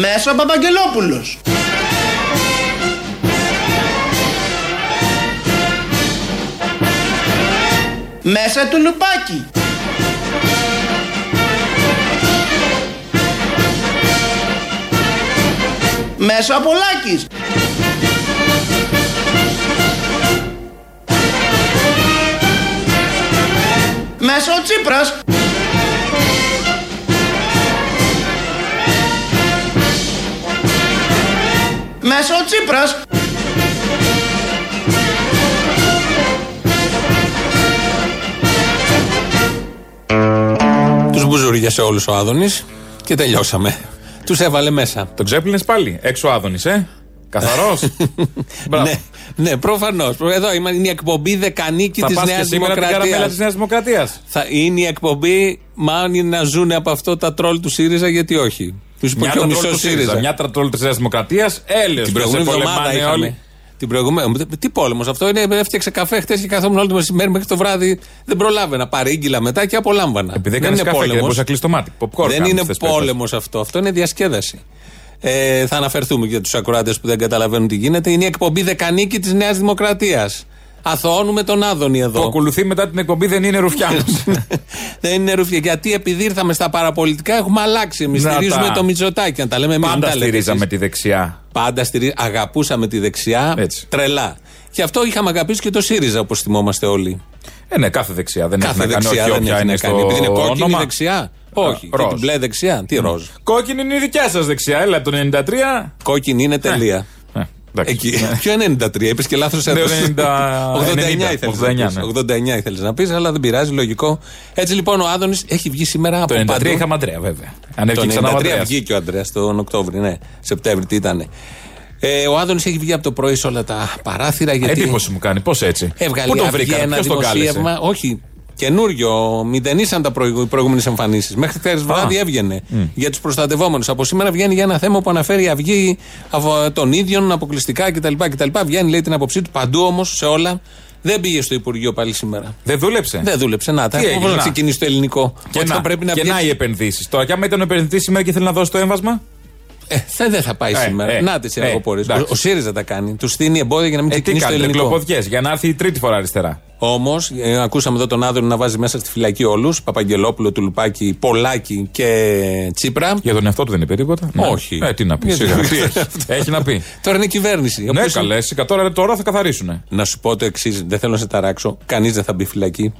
Μέσα ο Παπαγγελόπουλος. Μέσα του Λουπάκη. Μέσα ο Πολάκης. Μέσα ο Τσίπρας. Μέσα ο Τσίπρας. Τους μπουζούριασε όλους ο Άδωνης και τελειώσαμε. Τους έβαλε μέσα. Τον ξέπλυνες πάλι. Έξω ο Άδωνης, ε. Καθαρός. ναι, ναι προφανώς. Εδώ είναι η εκπομπή Δεκανίκη της Νέας Δημοκρατίας. της Νέας Δημοκρατίας. Θα είναι η εκπομπή, μάλλον είναι να ζουν από αυτό τα τρόλ του ΣΥΡΙΖΑ, γιατί όχι. Τους είπε και ο μισός ΣΥΡΙΖΑ. Μια τρόλ της Νέας Δημοκρατίας, έλεγε Την προηγούμενη εβδομάδα είχαμε. Την προηγούμενη. Τι πόλεμος αυτό είναι. Έφτιαξε καφέ χτες και καθόμουν όλο το μεσημέρι μέχρι το βράδυ. Δεν προλάβαινα. Παρήγγυλα μετά και απολάμβανα. Επειδή δεν είναι πόλεμος. Δεν είναι πόλεμος αυτό. Αυτό είναι διασκέδαση. Ε, θα αναφερθούμε για τους ακροάτες που δεν καταλαβαίνουν τι γίνεται. Είναι η εκπομπή Δεκανίκη της Νέας Δημοκρατίας. Αθωώνουμε τον Άδωνη εδώ. Που ακολουθεί μετά την εκπομπή δεν είναι Ρουφιάνος. δεν είναι Ρουφιάνο. Γιατί επειδή ήρθαμε στα παραπολιτικά έχουμε αλλάξει. Εμείς στηρίζουμε το Μητσοτάκι. Να τα λέμε Πάντα στηρίζαμε τη δεξιά. Πάντα στηρίζαμε. Αγαπούσαμε τη δεξιά. Έτσι. Τρελά. Και αυτό είχαμε αγαπήσει και το ΣΥΡΙΖΑ όπως θυμόμαστε όλοι. Ε, ναι, κάθε δεξιά. Δεν κάθε δεξιά δεν έχει κάνει. Επειδή είναι κόκκινη δεξιά. Όχι. Και την μπλε δεξιά. Τι ροζ. Κόκκινη είναι η δικιά σας δεξιά. Έλα το 93. Κόκκινη είναι τελεία. Ε, ε, Εκεί. Ναι. Ποιο 93, είπες και λάθος έδωσε. 89 ήθελες να πεις, αλλά δεν πειράζει, λογικό. Έτσι λοιπόν ο Άδωνης έχει βγει σήμερα από Το 93 είχαμε Αντρέα, βέβαια. Το 93 βγήκε ο Αντρέας τον Οκτώβρη, ναι. Σεπτέμβρη τι ήταν. Ε, ο Άδωνης έχει βγει από το πρωί σε όλα τα παράθυρα. Γιατί... Εντύπωση μου κάνει, πώς έτσι; Έβγαλε αύριο ένα δημοσίευμα. Όχι, Καινούριο, μηδενίσαν τα οι προηγούμενες εμφανίσεις. Μέχρι χθες βράδυ έβγαινε mm. για τους προστατευόμενους. Από σήμερα βγαίνει για ένα θέμα που αναφέρει η Αυγή των ίδιων αποκλειστικά κτλ. κτλ. Βγαίνει, λέει την άποψή του παντού όμως σε όλα. Δεν πήγε στο Υπουργείο πάλι σήμερα. Δεν δούλεψε; Δεν δούλεψε. Να, τα να ξεκινήσει το ελληνικό. Και, να, πρέπει να, και να οι επενδύσεις. Τώρα, και άμα ήταν επενδυτής σήμερα και θέλει να δώσει το έμβασμα; Ε, δεν θα πάει ε, σήμερα. Ε, να τι ε, ο, ο ΣΥΡΙΖΑ τα κάνει. Του στείνει εμπόδια για να μην ε, ξεκινήσει το ελληνικό. για να έρθει η τρίτη φορά αριστερά. Όμως, ε, ακούσαμε εδώ τον Άδωνο να βάζει μέσα στη φυλακή όλους. Παπαγγελόπουλο, Τουλουπάκη, Πολάκη και Τσίπρα. Για τον εαυτό του δεν είπε τίποτα; Ναι. Όχι. Ε, τι να πει. τι έχει. έχει να πει. Τώρα είναι κυβέρνηση. Ναι, καλές. Τώρα, τώρα θα καθαρίσουν. Να σου πω το εξής. Δεν θέλω να σε ταράξω. Κανείς δεν θα μπει φυλακή.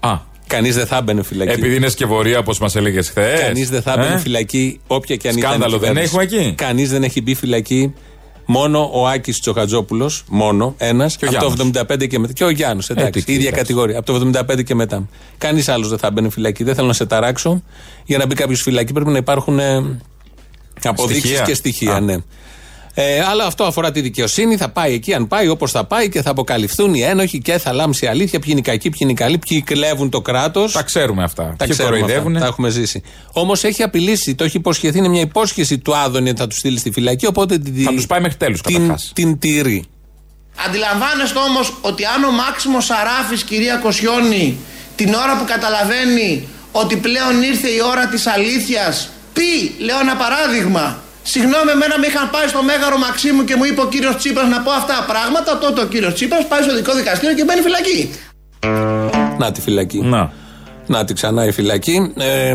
Α, Κανείς δεν θα μπαινε φυλακή. Επειδή είναι σκευωρία, όπως μας έλεγες χθες. Κανείς δεν θα μπαινε ε; φυλακή, όποια και αν ήταν. Σκάνδαλο δεν έχουμε εκεί; Κανείς δεν έχει μπει φυλακή. Μόνο ο Άκης Τσοχατζόπουλος, μόνο ένας, από το 75 και μετά. Και ο Γιάννη, εντάξει, η ίδια κατηγορία. Από το 75 και μετά. Κανείς άλλος δεν θα μπαίνει φυλακή. Δεν θέλω να σε ταράξω. Για να μπει κάποιος φυλακή πρέπει να υπάρχουν ε, αποδείξεις και στοιχεία. Ναι. Ε, αλλά αυτό αφορά τη δικαιοσύνη. Θα πάει εκεί, αν πάει, όπως θα πάει και θα αποκαλυφθούν οι ένοχοι και θα λάμψει η αλήθεια. Ποιοι είναι οι κακοί, ποιοι είναι οι καλοί, ποιοι κλέβουν το κράτος. Τα ξέρουμε αυτά. Τα ξέρουμε αυτά. Τα έχουμε ζήσει. Όμως έχει απειλήσει, το έχει υποσχεθεί, είναι μια υπόσχεση του Άδωνη ότι θα τους στείλει στη φυλακή. Οπότε θα τους πάει μέχρι τέλους την, την τηρεί. Αντιλαμβάνεστε όμως ότι αν ο Μάξιμος Σαράφης, κυρία Κοσιόνη, την ώρα που καταλαβαίνει ότι πλέον ήρθε η ώρα της αλήθειας, πει, λέω ένα παράδειγμα, Συγγνώμη, εμένα με είχαν πάει στο μέγαρο Μαξίμου και μου είπε ο κύριος Τσίπρας να πω αυτά πράγματα. Τότε ο κύριος Τσίπρας πάει στο δικό δικαστήριο και μπαίνει φυλακή. Να τη φυλακή. Να. Να τη ξανά η φυλακή. Ε,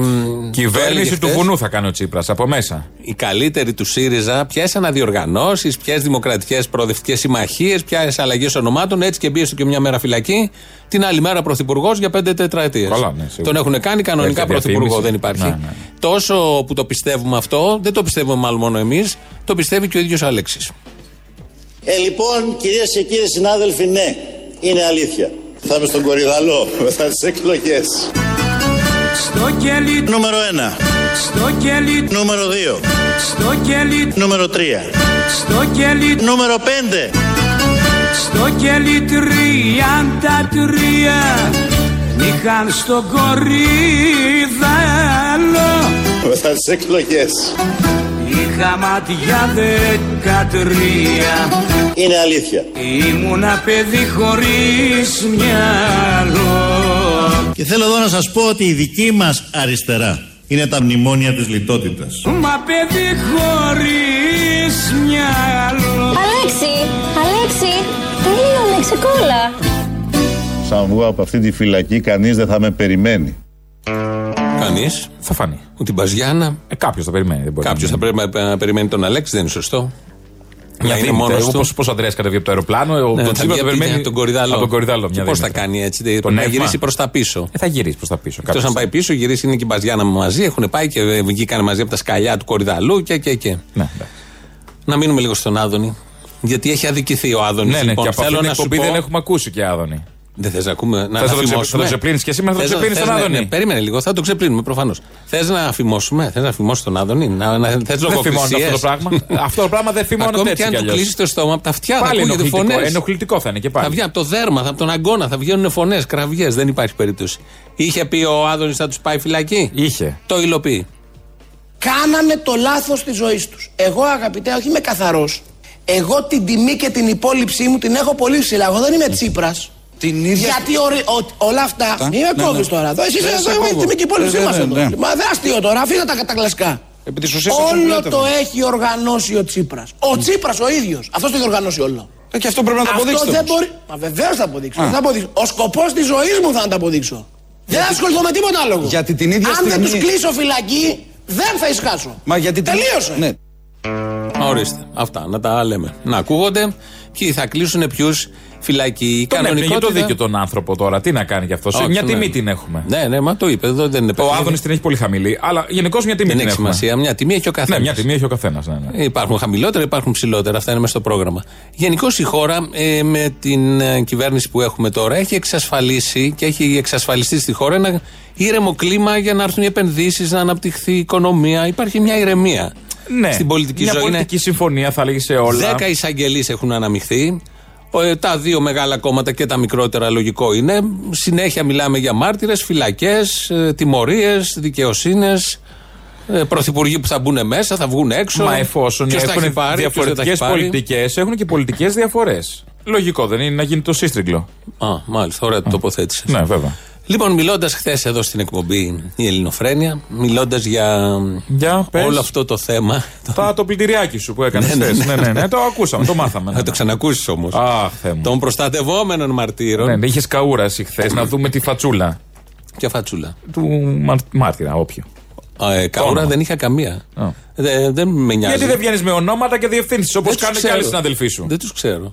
Κυβέρνηση του βουνού θα κάνει ο Τσίπρας από μέσα. Οι καλύτεροι του ΣΥΡΙΖΑ, ποιες αναδιοργανώσεις, ποιες δημοκρατικές προοδευτικές συμμαχίες, ποιες αλλαγές ονομάτων, έτσι και μπήκε και μια μέρα φυλακή. Την άλλη μέρα πρωθυπουργός για πέντε τετραετίες. Ναι, Τον έχουν κάνει κανονικά πρωθυπουργό, δεν υπάρχει. Ναι, ναι. Τόσο που το πιστεύουμε αυτό, δεν το πιστεύουμε μάλλον μόνο εμείς, το πιστεύει και ο ίδιος Αλέξης. Ε, λοιπόν, κυρίες και κύριοι συνάδελφοι, ναι, είναι αλήθεια. Θα είμαι στον Κορυδαλό μετά τις εκλογές. Στο κελί Νούμερο 1 Στο κελί Νούμερο 2 Στο κελί Νούμερο 3 Στο κελί Νούμερο 5 Στο κελί 33 Είχαν στο κορίδαλο Μετά τις εκλογές. Είχα μάτια δεκατρία. Είναι αλήθεια. Ήμουνα παιδί χωρίς μυαλό Και θέλω εδώ να σας πω ότι η δική μας αριστερά είναι τα μνημόνια της λιτότητας. Μα παιδί χωρίς μυαλό Αλέξη, Αλέξη, τελείωνε, ξεκόλα. Σαν βγω από αυτή τη φυλακή κανείς δεν θα με περιμένει. Κανείς. Θα φανεί. Ούτε την Παζιάννα. Ε, Κάποιος θα περιμένει. δεν μπορεί Κάποιος να θα πρέπει να περιμένει τον Αλέξη, δεν είναι σωστό. Μια είναι είναι μόνος του; Όπω ο Ανδρέα κατέβει από το αεροπλάνο, ο Ναι, τον θα Τσίπρα βγει θα από περιμένει τον κορυδαλό. Από τον κορυδαλό. Μια Πώς θα δίμετρα. κάνει έτσι, Το πρέπει να νεύμα. γυρίσει προς τα πίσω. Ε, θα γυρίσει προς τα πίσω. Εκτός κάποιος. αν πάει πίσω, γυρίσει είναι και η Μπαζιάνα μαζί. Έχουν πάει και βγήκαν μαζί από τα σκαλιά του κορυδαλού και και και. Ναι, ναι. Να μείνουμε λίγο στον Άδωνη. Γιατί έχει αδικηθεί ο Άδωνης. Ναι, ναι, λοιπόν, και από θέλω αυτήν την να σου εκπομπή πω. δεν έχουμε ακούσει και Άδωνη. Δεν θες να ακούμε. Να Θες να το ξε- αφημώσουμε; θα το ξεπλύνεις και σήμερα, θα το Θες ξεπλύνεις θες τον να- Άδωνη. ναι, περίμενε λίγο, θα το ξεπλύνουμε προφανώς. Θες να αφημώσουμε, θες να αφημώσει τον Άδωνη, να, να, θες Δεν φημώνω αυτό λογοκρισίες. το πράγμα. αυτό το πράγμα δεν φημώνω Ακόμη έτσι και αν κι του αλλιώς. κλείσει το στόμα από τα αυτιά, θα Πάλι ακούγεται ενοχλητικό, φωνές. ενοχλητικό θα είναι και Θα πάλι. βγει από το δέρμα, θα από τον αγκώνα, θα βγαίνουν φωνές, κραυγές. Δεν υπάρχει περίπτωση. Είχε πει ο Άδωνης θα τους πάει φυλακή; Είχε. Το υλοποιεί. Κάνανε το λάθος της ζωής τους. Εγώ αγαπητέ, όχι είμαι καθαρός. Εγώ την τιμή και την υπόλοιψή μου την έχω πολύ ψηλά. Εγώ δεν είμαι Τσίπρας. Την ίδια. Γιατί ορι- ο- όλα αυτά. Τα- Μην με ναι, κόβεις ναι. τώρα. Εδώ εσείς Δεν εδώ σε έχουμε κόβω. τιμή και υπόλοιψή Ναι, μας ναι, εδώ. ναι. Μα δεν αστείο τώρα, αφήστε τα, τα κλασικά. Επί της ουσίας αυτό που Όλο λέτε, το ναι. έχει οργανώσει ο Τσίπρας. Ο Τσίπρας ο ίδιος. Αυτός το έχει οργανώσει όλο. Ε, και αυτό πρέπει να το Αυτό αποδείξετε. δεν όμως. μπορεί. Μα βεβαίως θα αποδείξω. Α. Δεν θα αποδείξω. Ο σκοπός της ζωής μου θα τα αποδείξω. Δεν θα ασχοληθώ με τίποτα άλλο. εγώ. Γιατί την ίδια Αν δεν στιγμή- τους κλείσω φυλακή, δεν θα ησυχάσω. Μα γιατί. την- Τελείωσε. Ναι. Ορίστε. Αυτά να τα λέμε. Να ακούγονται. Ποιοι θα κλείσουν ποιους φυλακή. Η Τον έπνιγε το κανονικότητα. δίκιο τον άνθρωπο τώρα. Τι να κάνει γι' αυτό; Όχι, Μια ναι. τιμή την έχουμε. Ναι, ναι, μα το είπε. Εδώ δεν είναι Ο παιχνίδι. Άδωνης την έχει πολύ χαμηλή. Αλλά γενικώς μια τιμή Δεν την έχει έχουμε. σημασία. Μια τιμή έχει ο καθένα. Ναι, μια τιμή έχει ο καθένας. Ναι, ναι. Υπάρχουν χαμηλότερα, υπάρχουν ψηλότερα. Αυτά είναι μέσα στο πρόγραμμα. Γενικώς η χώρα ε, με την ε, κυβέρνηση που έχουμε τώρα έχει εξασφαλίσει και έχει εξασφαλιστεί στη χώρα ένα ήρεμο κλίμα για να έρθουν οι επενδύσεις, να αναπτυχθεί η οικονομία. Υπάρχει μια ηρεμία Ναι. στην πολιτική μια ζωή. Είναι πολιτική συμφωνία θα λέγει σε όλα. Δέκα εισαγγελείς έχουν αναμειχθεί. Ο, ε, Τα δύο μεγάλα κόμματα και τα μικρότερα λογικό είναι. Συνέχεια μιλάμε για μάρτυρες, φυλακές, ε, τιμωρίες, δικαιοσύνες, ε, πρωθυπουργοί που θα μπουν μέσα, θα βγουν έξω. Μα εφόσον Ποιος τα έχει έχουν πάρει, ποιος δεν τα έχει διαφορετικές πάρει. πολιτικές, έχουν και πολιτικές διαφορές. Λογικό δεν είναι να γίνει το σύστριγκλο. Α, μάλιστα, ωραία το τοποθέτησες. Ναι, βέβαια. Λοιπόν, μιλώντας χθες εδώ στην εκπομπή η Ελληνοφρένεια, μιλώντας για Για πες. όλο αυτό το θέμα. Τα, το πλυντηριάκι σου που έκανες Ναι, χθες. ναι, Ναι, ναι. ναι, ναι, το ακούσαμε, το μάθαμε. ναι, Θα το ναι. ξανακούσεις όμως. Αχ, Θεέ μου. Των προστατευόμενων μαρτύρων. Ναι, ναι, είχες καούρα εσύ χθες να δούμε τη φατσούλα Και φατσούλα; του μα- μάρτυρα, όποιο. Α, ε, καούρα όνομα. δεν είχα καμία. Α. Δε- δεν με νοιάζει. Γιατί δεν βγαίνεις με ονόματα και διευθύνσεις όπως Δεν τους κάνουν και ξέρω. άλλοι συναδελφοί σου. Δεν τους ξέρω.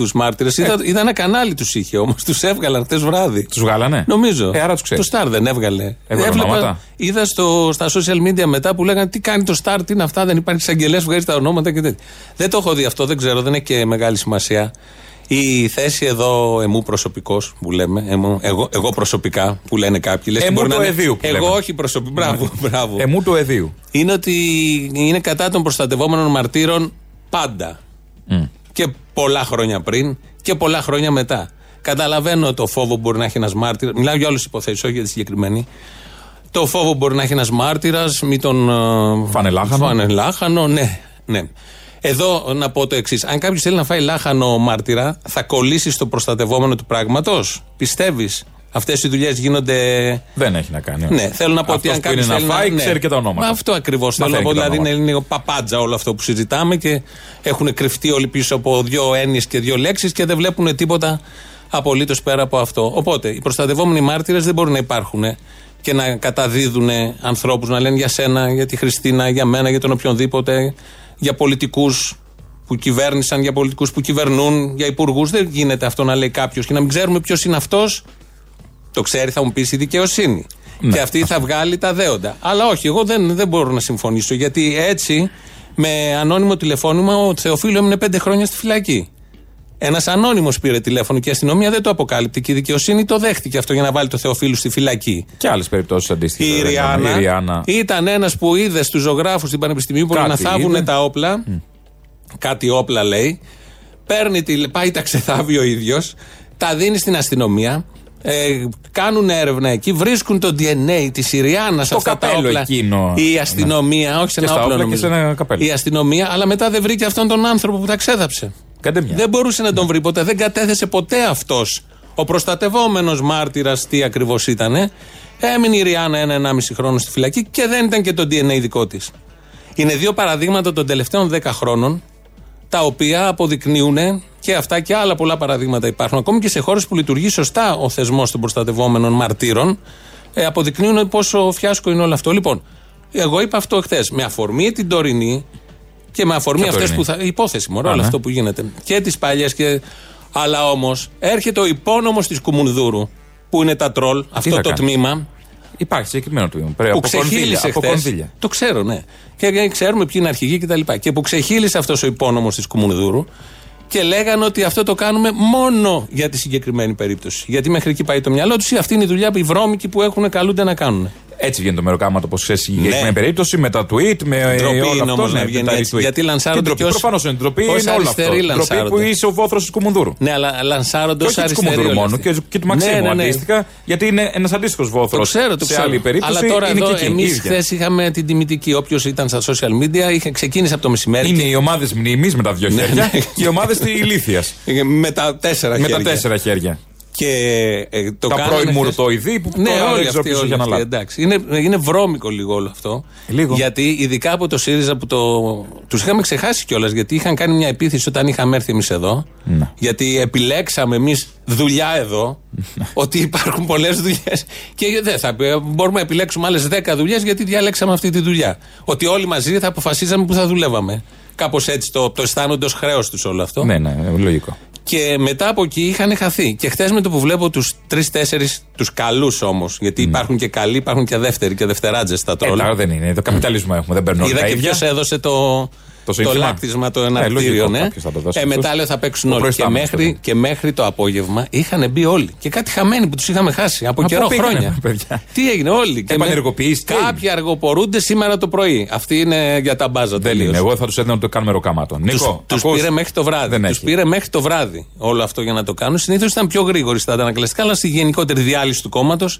Α, Τους μάρτυρες. Είδα, είδα ένα κανάλι τους είχε όμως. Τους έβγαλαν χτε βράδυ. Τους βγάλανε; Νομίζω. Ε, άρα τους ξέρεις. Το Star δεν έβγαλε. Έβγαλε ονόματα; είδα στο, στα social media μετά που λέγανε τι κάνει το Star, τι είναι αυτά, δεν υπάρχει εισαγγελέας, βγάζει τα ονόματα και τέτοια. Δεν το έχω δει αυτό, δεν ξέρω, δεν έχει και μεγάλη σημασία. Η θέση εδώ εμού προσωπικός που λέμε, εμού, εγώ, εγώ προσωπικά που λένε κάποιοι. Λες, Εμού μπορεί το να είναι- εδίου που Εγώ λέμε. όχι προσωπικά. Μπράβο, μπράβο. Εμού του εδίου. είναι ότι είναι κατά των προστατευόμενων μαρτύρων πάντα. Και πολλά χρόνια πριν και πολλά χρόνια μετά. Καταλαβαίνω το φόβο που μπορεί να έχει ένας μάρτυρας. Μιλάω για όλες τις υποθέσεις, όχι για τη συγκεκριμένη. Το φόβο που μπορεί να έχει ένας μάρτυρας, μη τον. ε, Φάνε λάχανο. Φάνε λάχανο, ναι, ναι. Εδώ να πω το εξής. Αν κάποιος θέλει να φάει λάχανο μάρτυρα, θα κολλήσεις στο προστατευόμενο του πράγματος. Πιστεύεις; Αυτές οι δουλειές γίνονται Δεν έχει να κάνει. όχι. ναι, θέλω να πω ότι Αυτός αν που κάποιος είναι να φάει, ξέρει και τα ονόματα. Αυτό ακριβώς θέλω να Μαθαίνει πω. και τα Δηλαδή είναι ονόματα. λίγο παπάντζα όλο αυτό που συζητάμε και έχουν κρυφτεί όλοι πίσω από δύο έννοιες και δύο λέξεις και δεν βλέπουν τίποτα απολύτως πέρα από αυτό. Οπότε οι προστατευόμενοι μάρτυρες δεν μπορούν να υπάρχουν και να καταδίδουν ανθρώπους να λένε για σένα, για τη Χριστίνα, για μένα, για τον οποιονδήποτε, για πολιτικούς που κυβέρνησαν, για πολιτικούς που κυβερνούν, για υπουργούς. Δεν γίνεται αυτό να λέει κάποιος και να μην ξέρουμε ποιος είναι αυτός. Το ξέρει, θα μου πεις η δικαιοσύνη. Ναι. Και αυτή θα βγάλει τα δέοντα. Αλλά όχι, εγώ δεν, δεν μπορώ να συμφωνήσω. Γιατί έτσι, με ανώνυμο τηλεφώνημα, ο Θεοφίλου έμεινε πέντε χρόνια στη φυλακή. Ένας ανώνυμος πήρε τηλέφωνο και η αστυνομία δεν το αποκάλυπτε. Και η δικαιοσύνη το δέχτηκε αυτό για να βάλει το Θεοφίλου στη φυλακή. Και άλλες περιπτώσεις αντίστοιχε. Η Ριάννα, ήταν ένας που είδε στους ζωγράφους στην Πανεπιστημίου που Κάτι να θάβουν είδε. τα όπλα. Κάτι όπλα λέει. Παίρνει τη, πάει τα ξεθάβει ο ίδιος, τα δίνει στην αστυνομία. Ε, κάνουν έρευνα εκεί, βρίσκουν το DNA της Ιριάννα Στο αυτά τα καπέλο όπλα. εκείνο. Η αστυνομία, όχι σε Και ένα στα όπλο όπλα και νομίζω. σε ένα καπέλο. Η αστυνομία, αλλά μετά δεν βρήκε αυτόν τον άνθρωπο που τα ξέδαψε. Κάντε μια. Δεν μπορούσε να τον βρει ποτέ. Δεν κατέθεσε ποτέ αυτός ο προστατευόμενος μάρτυρας τι ακριβώς ήταν. Έμεινε η Ριάννα ένα-ενάμιση χρόνο στη φυλακή και δεν ήταν και το DNA δικό της. Είναι δύο παραδείγματα των τελευταίων δέκα χρόνων τα οποία αποδεικνύουν και αυτά και άλλα πολλά παραδείγματα υπάρχουν. Ακόμη και σε χώρες που λειτουργεί σωστά ο θεσμός των προστατευόμενων μαρτύρων, ε, αποδεικνύουν πόσο φιάσκο είναι όλο αυτό. Λοιπόν, εγώ είπα αυτό χθες. Με αφορμή την τωρινή και με αφορμή Ποια αυτές τωρινή; που θα. Υπόθεση, μωρό, Α, όλο ναι. αυτό που γίνεται. Και τις παλιές και. Αλλά όμως έρχεται ο υπόνομος της Κουμουνδούρου, που είναι τα τρολ, αυτό θα το κάνει; τμήμα, Υπάρχει συγκεκριμένο τμήμα. Πρέπει που από κονδύλια. ξεχύλισε Από χθες. κονδύλια. Το ξέρω, ναι. Και ξέρουμε ποιοι είναι αρχηγοί κτλ. Και, και που ξεχύλισε αυτός ο υπόνομος της Κουμουνδούρου και λέγανε ότι αυτό το κάνουμε μόνο για τη συγκεκριμένη περίπτωση. Γιατί μέχρι εκεί πάει το μυαλό τους ή αυτή είναι η δουλειά που οι βρώμικοι που έχουν καλούνται να κάνουν. Έτσι βγαίνει το μεροκάματο, όπως ξέρεις, η Ναι. συγκεκριμένη περίπτωση, με τα tweet, με ε, Ντροπή όλο είναι αυτό. όμως να ναι, βγαίνει τα έτσι, retweet. γιατί λανσάρονται Τι ντροπή, και ως- Προφανώς είναι ντροπή, ως είναι όλο αυτό. αριστεροί Ντροπή που λανσάρονται. είσαι ο βόθρος της Κουμουνδούρου. Ναι, αλλά λανσάρονται Και ως όχι τη αριστεροί. Κουμουνδούρου όλοι μόνο, αυτοί. και, και του Μαξίμου Ναι, ναι, ναι. αντίστοιχα, γιατί είναι ένας αντίστοιχος βόθρος. Το ξέρω, το σε ξέρω. άλλη περίπτωση. Αλλά τώρα είναι εδώ και εκεί, εμείς η ίδια. χθες είχαμε την τιμητική. Όποιος ήταν στα social media είχε ξεκίνησε από το μεσημέρι. Είναι οι ομάδες μνήμης με τα δύο Ναι, χέρια ναι. και οι ομάδες της ηλίθεια. και με τα τέσσερα Με τα χέρια. Τέσσερα χέρια. Και ε, το Τα κάνανε πρώην χθες. μουρτοειδή που Ναι, τώρα δεν όλοι ξέρω αυτοί, ποιος όλοι έχει αυτοί, αναλάβει. εντάξει. Είναι, είναι βρώμικο λίγο όλο αυτό. Λίγο. Γιατί ειδικά από το ΣΥΡΙΖΑ που το. Τους είχαμε ξεχάσει κιόλας γιατί είχαν κάνει μια επίθεση όταν είχαμε έρθει εμείς εδώ. Ναι. Γιατί επιλέξαμε εμείς δουλειά εδώ. ότι υπάρχουν πολλές δουλειές. Και δεν θα πει, μπορούμε να επιλέξουμε άλλες 10 δουλειές γιατί διάλεξαμε αυτή τη δουλειά. Ότι όλοι μαζί θα αποφασίζαμε που θα δουλεύαμε. Κάπως έτσι το, το αισθάνονται ως χρέος τους όλο αυτό. Ναι, ναι, λογικό. Και μετά από εκεί είχαν χαθεί. Και χθες με το που βλέπω τους τρει-τέσσερι, τους καλούς όμως, γιατί υπάρχουν και καλοί, υπάρχουν και δεύτεροι και δευτεράτζες στα Ε, τρόλ. τώρα δεν είναι. Το καπιταλισμό έχουμε. Δεν παίρνουν όλα Είδα τα και ίδια. ποιος έδωσε το, Το το, σύνθημα. λάκτισμα, το Ε, εναρκτήριο, λογικό, ναι. κάποιος θα το δώσει Ε, αυτός. μετά λέω θα παίξουν Ο όλοι. Και προϊστάμενος, μέχρι, παιδί. και μέχρι το απόγευμα είχαν μπει όλοι. Και κάτι χαμένοι που τους είχαμε χάσει από Μα καιρό πού πήγανε, χρόνια. παιδιά; Τι έγινε, όλοι. Και με- Επανεργοποιείς, τι Κάποιοι αργοπορούνται σήμερα το πρωί. Αυτή είναι για τα μπάζα Δεν τελείως. είναι. Εγώ θα τους έδινα να το κάνουμε ροκαμάτο. Νίκο, Τους ακούς; πήρε μέχρι το βράδυ. Δεν Τους έχει. πήρε μέχρι το βράδυ όλο αυτό για να το κάνουν. Συνήθως ήταν πιο γρήγοροι στα αντανακλαστικά, αλλά στη γενικότερη διάλυση του κόμματος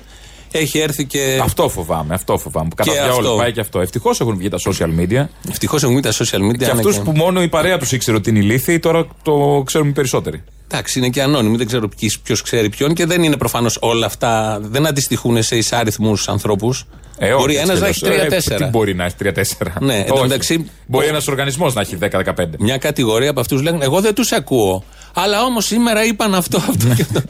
έχει έρθει και. Αυτό φοβάμαι, αυτό φοβάμαι. Που κατά Και διάολο αυτό. πάει και αυτό. Ευτυχώς έχουν βγει τα social media. Ευτυχώς έχουν βγει τα social media. Και ναι, αυτούς που μόνο η παρέα τους ήξερε ότι είναι ηλίθιοι, τώρα το ξέρουμε οι περισσότεροι. Εντάξει, είναι και ανώνυμοι, δεν ξέρω ποιος ξέρει ποιον και δεν είναι προφανώς όλα αυτά. Δεν αντιστοιχούν σε εισάριθμους ανθρώπους. Ε, μπορεί όχι, ένας έτσι να κι έχει αλλιώς. Ε, τρία-τέσσερα. Τι μπορεί να έχει τρία-τέσσερα. Ναι, εν τω Όχι. μεταξύ- Μπορεί ένας οργανισμός να έχει 10-15. Μια κατηγορία από αυτούς λέγανε: Εγώ δεν τους ακούω. Αλλά όμως σήμερα είπαν αυτό, αυτό και αυτό.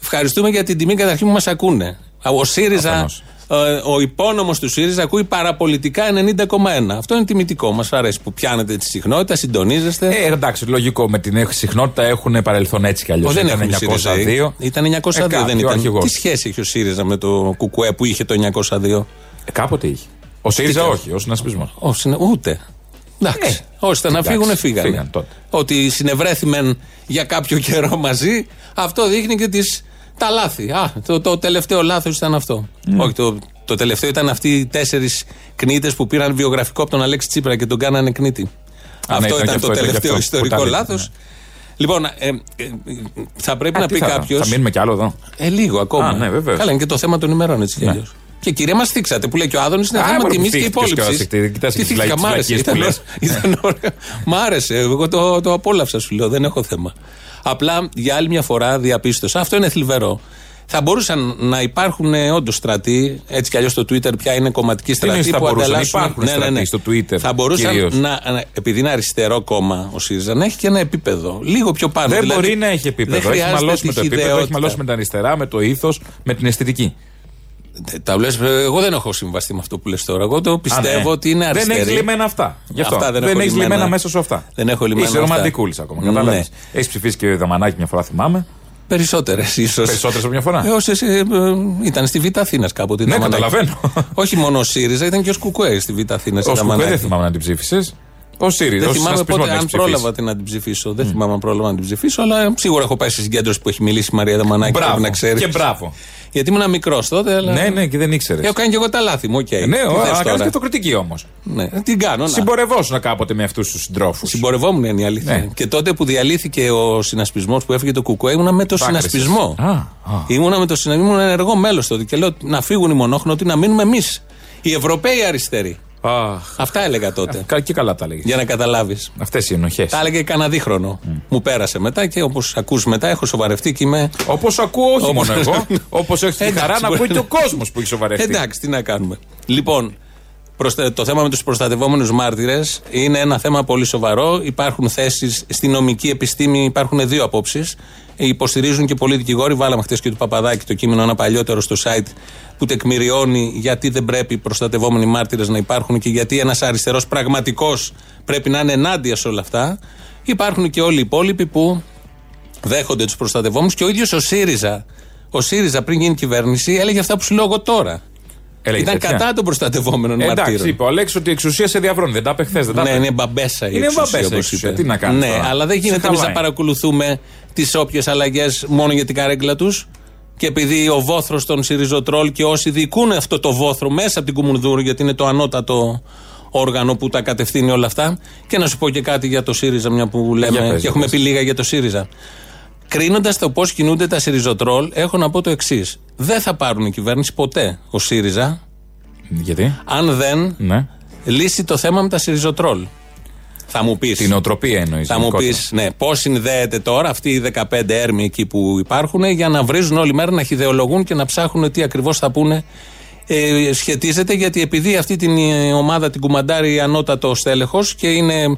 Ευχαριστούμε για την τιμή καταρχήν που μας ακούνε. Ο ΣΥΡΙΖΑ, Αφενός. ε, ο υπόνομος του ΣΥΡΙΖΑ ακούει παραπολιτικά 90,1. Αυτό είναι τιμητικό. Μας αρέσει που πιάνετε τη συχνότητα, συντονίζεστε. Ε, εντάξει, λογικό. Με την συχνότητα έχουν παρελθόν έτσι κι αλλιώς. Ο, δεν Ήταν έχουν ΣΥΡΙΖΑ. 902. Ήταν 902, Ε, δεν κάτι, ο ήταν. αρχηγός. Τι σχέση έχει ο ΣΥΡΙΖΑ με το Κουκουέ που είχε το 902. Ε, κάποτε είχε. Ο ΣΥΡΙΖα Τι όχι, ο συνασπισμός. Όχι, ούτε. Εντάξει. Ε, Όσοι ήταν να εντάξει, φύγουν, φύγανε. φύγαν τότε. Ότι συνευρέθημεν για κάποιο καιρό μαζί, αυτό δείχνει και τις, τα λάθη. Α, το, το τελευταίο λάθος ήταν αυτό. Ναι. Όχι, το, το τελευταίο ήταν αυτοί οι τέσσερις κνήτες που πήραν βιογραφικό από τον Αλέξη Τσίπρα και τον κάνανε κνήτη. Α, ναι, αυτό ήταν ήταν και το αυτό, ήταν και τελευταίο αυτό. ιστορικό Που τα λάθος. δείχνει, Λοιπόν, ε, ε, θα πρέπει Α, να τι πει θα, κάποιο. Θα μείνουμε κι άλλο εδώ. Ε, λίγο ακόμα. Α, ναι, βεβαίως. Καλά, είναι και το θέμα των ημερών έτσι κι Ναι. αλλιώς. Και κυρία, μας θίξατε που λέει και ο Άδωνης είναι Α, θέμα μωρέ, τιμής που και θύχτηκες κιόλας, υπόλοιψης. εκτί- κοιτάς Τι τις θύχτηκα, βλακ- μ' άρεσε. βλακίες που Ήταν, λες. ήταν ωραίο. Μ' άρεσε. Εγώ το, το απόλαυσα, σου λέω. Δεν έχω θέμα. Απλά για άλλη μια φορά διαπίστωσα. Αυτό είναι θλιβερό. Θα μπορούσαν να υπάρχουν όντως στρατοί, έτσι κι αλλιώς στο Twitter πια είναι κομματική Τι εννοείς στρατή θα που μπορούσαν, ανταλλάσσουν. υπάρχουν στρατοί στο Twitter Θα μπορούσαν κυρίως; να, να- επειδή είναι αριστερό κόμμα ο ΣΥΡΙΖΑ, να έχει και ένα επίπεδο. Λίγο πιο πάνω. Δεν Δηλαδή, μπορεί να έχει επίπεδο. δεν Έχει χρειάζεται μαλώσει με το επίπεδο, έχει τυχυδαιότητα. μαλώσει με τα αριστερά, με το ήθος, με την αισθητική. Ε, Τα λες, ε, εγώ δεν έχω συμβαστεί με αυτό που λες τώρα. Εγώ το πιστεύω Α, ναι. ότι είναι Δεν αριστερή. έχει λιμένα αυτά. Γι' αυτό. Αυτά δεν δεν έχω έχεις λυμμένα. λιμένα μέσα σου αυτά. Δεν έχω λυμμένα Είσαι αυτά. ρομαντικούλης ακόμα. Ναι. Κατάλαβε. Έχεις ψηφίσει και Δαμανάκη μια φορά, θυμάμαι. Περισσότερες ίσως. Περισσότερες από μια φορά; Ε, όσες, ε, ε, ήταν στη Β' Αθήνας κάποτε. Ναι, ήταν καταλαβαίνω. Όχι μόνο ο ΣΥΡΙΖΑ, ήταν και το Κουκουέ στη Β' Αθήνας. Ο Κουκουέ δεν θυμάμαι να την ψήφισες. Ο ΣΥΡΙΖΑ. Δεν ο θυμάμαι συνασπισμό πότε, την αν έχεις ψηφίσει. πρόλαβα την να την ψηφίσω. Δεν θυμάμαι αν πρόλαβα να την ψηφίσω, αλλά σίγουρα έχω πάει σε συγκέντρωση που έχει μιλήσει η Μαρία Δαμανάκη. Μπράβο. Πρέπει να ξέρεις. Και μπράβο. Γιατί ήμουν μικρός τότε, αλλά. Ναι, ναι, και δεν ήξερες. Έχω κάνει και εγώ τα λάθη μου, οκ. Ναι, Τι θες αλλά κάνεις τώρα; και αυτοκριτική όμως. Ναι, τι κάνω. να. Συμπορευόσουν κάποτε με αυτούς τους συντρόφους. Συμπορευόμουν είναι η αλήθεια. Ναι. Και τότε που διαλύθηκε ο συνασπισμός που έφυγε το Κουκουέ, ήμουνα με το Δάκρυσες. συνασπισμό. Α, α. Ήμουνα με το συνασπισμό, ήμουν ενεργό μέλος τότε. Και λέω να φύγουν οι μονόχνοτοι, να μείνουμε εμείς. Οι Ευρωπαίοι αριστεροί. Αχ. Αυτά έλεγα τότε. Κα- Και καλά τα έλεγες. Για να καταλάβεις. Αυτές οι ενοχές. Τα έλεγε κανένα δίχρονο. Μου πέρασε μετά και όπως ακούς μετά έχω σοβαρευτεί και είμαι. Όπως ακούω, όχι Όπως- μόνο εγώ. Όπως έχεις τη Εντάξει, χαρά να μπορεί ακούει και να- ο κόσμος που έχει σοβαρευτεί. Εντάξει, τι να κάνουμε. Λοιπόν, προστα- το θέμα με τους προστατευόμενους μάρτυρες είναι ένα θέμα πολύ σοβαρό. Υπάρχουν θέσεις στη νομική επιστήμη, υπάρχουν δύο απόψεις. Υποστηρίζουν και πολλοί δικηγόροι. Βάλαμε χθες και του Παπαδάκη το κείμενο ένα παλιότερο στο site που τεκμηριώνει γιατί δεν πρέπει οι προστατευόμενοι μάρτυρες να υπάρχουν και γιατί ένας αριστερός πραγματικός πρέπει να είναι ενάντια σε όλα αυτά. Υπάρχουν και όλοι οι υπόλοιποι που δέχονται τους προστατευόμενους και ο ίδιος ο ΣΥΡΙΖΑ. Ο ΣΥΡΙΖΑ πριν γίνει κυβέρνηση έλεγε αυτά που σου λέω εγώ τώρα. Έλεγε Ήταν τέτοια. κατά των προστατευόμενων Ε, Εντάξει, μαρτύρων. είπε ο Αλέξη ότι η εξουσία σε διαβρώνει. Δεν τα είπε χθες. Δεν τα Ναι, είπε. είναι μπαμπέσα η Είναι εξουσία, μπαμπέσα η όπως εξουσία. είπε. Τι να κάνεις Ναι, τώρα. αλλά δεν Σε γίνεται εμείς να χαλάει. παρακολουθούμε τις όποιες αλλαγές μόνο για την καρέκλα τους. Και επειδή ο βόθρος των Σιριζοτρόλ και όσοι διοικούν αυτό το βόθρο μέσα από την Κουμουνδούρου, γιατί είναι το ανώτατο όργανο που τα κατευθύνει όλα αυτά. Και να σου πω και κάτι για το ΣΥΡΙΖΑ, μια που λέμε Για πες, και για έχουμε πες. πει λίγα για το ΣΥΡΙΖΑ. Κρίνοντας το πώς κινούνται τα Σιριζοτρόλ, έχω να πω το εξής. Δεν θα πάρουν κυβέρνηση ποτέ ο ΣΥΡΙΖΑ Γιατί; αν δεν Ναι. λύσει το θέμα με τα Σιριζοτρόλ. Θα μου πεις. Την οτροπία εννοείς. Θα μου πεις, ναι, πώς συνδέεται τώρα αυτοί οι 15 έρμοι εκεί που υπάρχουν για να βρίζουν όλη μέρα, να χιδεολογούν και να ψάχνουν τι ακριβώς θα πούνε. Ε, σχετίζεται γιατί επειδή αυτή την ε, ομάδα την κουμαντάρει ανώτατο στέλεχος και είναι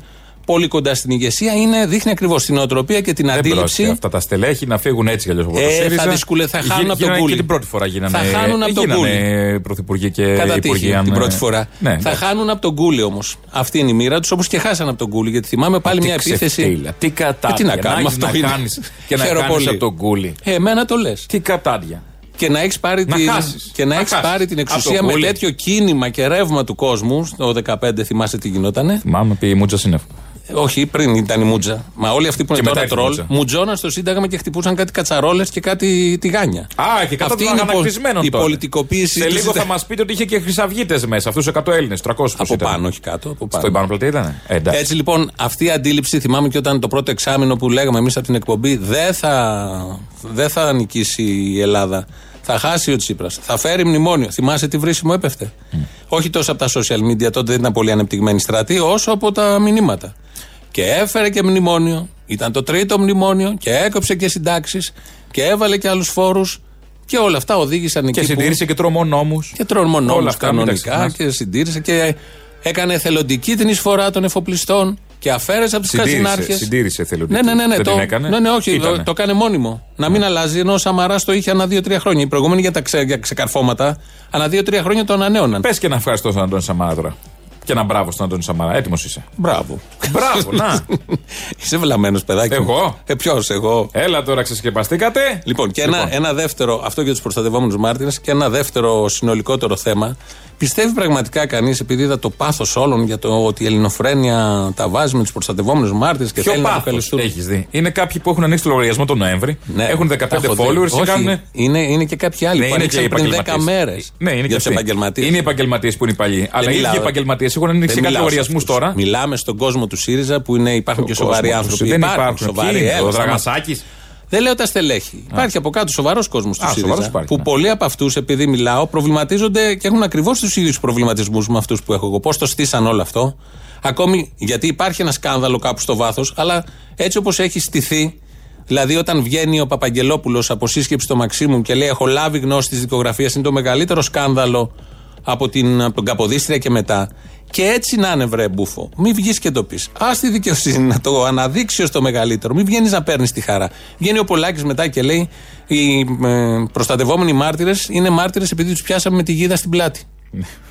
πολύ κοντά στην ηγεσία, είναι, δείχνει ακριβώς την νοοτροπία και την Δεν αντίληψη. πρόκειται αυτά τα στελέχη να φύγουν έτσι κι αλλιώς από το Ε, ΣΥΡΙΖΑ. θα δυσκολε- θα Γι- χάνουν από τον γίνανε κούλι. Και την πρώτη φορά γίνανε. Θα χάνουν από τον γίνανε πρωθυπουργοί και Κατά υπουργοί. τύχη αν, την ε, πρώτη φορά. Ναι, θα εντάξει. χάνουν από τον Κούλι όμως. Αυτή είναι η μοίρα τους, όπως και χάσαν από τον Κούλι. Γιατί θυμάμαι πάλι Τι μια επίθεση. ξεφτύλα, Τι κατάδια. Ε, τι να κάνουμε, έχεις αυτό να είναι. κάνεις και να Χαίρομαι κάνεις πολύ. από τον κούλι. Ε, εμένα το λες. Τι κατάδια. Και να έχεις πάρει, Να την, χάσεις. και να Να έχεις χάσεις. πάρει την Από το εξουσία με Κούλι. τέτοιο κίνημα και ρεύμα του κόσμου. Το 15 θυμάσαι τι γινότανε. Θυμάμαι πει η Μούτσα Σύννεφ. Ε, Όχι, πριν ήταν η Μούτζα. Μα όλοι αυτοί που Και είναι μετά τώρα ήρθε η τρόλ Μούτζα. μουτζώναν στο Σύνταγμα και χτυπούσαν κάτι κατσαρόλες και κάτι τηγάνια. Α, και κατά Αυτή τον είναι η πο- ανακρισμένο η τώρα. πολιτικοποίηση Σε του λίγο Σύντα- θα μας πείτε ότι είχε και χρυσαυγίτες μέσα. Αυτούς 100 Έλληνες, 300 πώς Από ήταν. πάνω, όχι κάτω. Από πάνω. Στο επάνω πλατεία ήταν. Ε, εντάξει. Έτσι λοιπόν, αυτή η αντίληψη, θυμάμαι και όταν το πρώτο εξάμεινο που λέγαμε εμείς από την εκπομπή, δεν θα, δεν θα νικήσει η Ελλάδα. Θα χάσει ο Τσίπρας. Θα φέρει μνημόνιο. Θυμάσαι τι βρύσιμο έπεφτε; Όχι τόσο από τα social media, τότε δεν ήταν πολύ ανεπτυγμένη στρατή, όσο από τα μηνύματα. Και έφερε και μνημόνιο. Ήταν το τρίτο μνημόνιο και έκοψε και συντάξεις και έβαλε και άλλους φόρους. Και όλα αυτά οδήγησαν εκεί. Και που- συντήρησε και τρομονόμου. και τρομονόμους Όλα αυτά, μην τα κανονικά ξεχνάς. και συντήρησε και έκανε εθελοντική την εισφορά των εφοπλιστών και αφαίρεσε από τους Συντήρησε, καζινάρχες. συντήρησε εθελοντική. Ναι, ναι, ναι. ναι, Δεν το, την έκανε; ναι, ναι, όχι, Ήτανε. το, το έκανε μόνιμο. Να μην αλλάζει, ενώ ο Σαμαράς το είχε ανά δύο-τρία χρόνια. Οι προηγούμενοι για τα ξε, για ξεκαρφώματα, ανά δύο-τρία χρόνια το ανανέωναν. Πες και ένα ευχαριστώ στον Αντώνη Σαμάρα τώρα. Και ένα μπράβο στον Αντώνη Σαμάρα. Έτοιμος είσαι. Μπράβο. Μπράβο, να. Είσαι βλαμμένος παιδάκι. μου. Εγώ; Ε, ποιος, εγώ; Έλα τώρα ξεσκεπαστήκατε. Λοιπόν, και ένα, ένα δεύτερο, αυτό για τους προστατευόμενους μάρτυρες, και ένα δεύτερο συνολικότερο θέμα. Πιστεύει πραγματικά κανείς, επειδή είδα το πάθος όλων για το ότι η ελληνοφρένεια τα βάζει με τους προστατευόμενους μάρτυρες και Ποιο θέλει να πάθος αποκαλεστούν. έχεις δει; Είναι κάποιοι που έχουν ανοίξει το λογαριασμό τον Νοέμβρη. Ναι, έχουν 15 τα έχω δει. followers και Όχι, κάνουν. είναι, είναι και κάποιοι άλλοι Ναι, που είναι και ανοίξαν πριν 10 επαγγελματίες. μέρες. Ναι, είναι και για τους αυτοί. επαγγελματίες. Είναι οι επαγγελματίες που είναι οι παλιοί. Αλλά οι ίδιοι επαγγελματίες έχουν ανοίξει κάτι λογαριασμούς τώρα. Μιλάμε στον κόσμο του ΣΥΡΙΖΑ που είναι, υπάρχουν και σοβαροί Κόσμος, άνθρωποι. Δεν Υπάρχουν υπάρχουν. σοβαροί. Ποιοι είναι, έλα, Ο σταμάτα. Δραγασάκης. Δεν λέω τα στελέχη. Υπάρχει από κάτω σοβαρός κόσμος του Α, σοβαρός ΣΥΡΙΖΑ. υπάρχει, που ναι. πολλοί από αυτούς, επειδή μιλάω, προβληματίζονται και έχουν ακριβώς τους ίδιους προβληματισμούς με αυτούς που έχω εγώ. Πώς το στήσαν όλο αυτό. Ακόμη γιατί υπάρχει ένα σκάνδαλο κάπου στο βάθος, αλλά έτσι όπως έχει στηθεί. Δηλαδή, όταν βγαίνει ο Παπαγγελόπουλος από σύσκεψη στο Μαξίμου και λέει: Έχω λάβει γνώση της δικογραφίας, είναι το μεγαλύτερο σκάνδαλο από, την, από τον Καποδίστρια και μετά. Και έτσι να είναι, βρε μπούφο. Μην βγεις και το πεις. Α τη δικαιοσύνη να το αναδείξει ως το μεγαλύτερο. Μην βγαίνεις να παίρνεις τη χαρά. Βγαίνει ο Πολάκης μετά και λέει: Οι ε, προστατευόμενοι μάρτυρες είναι μάρτυρες επειδή τους πιάσαμε με τη γίδα στην πλάτη.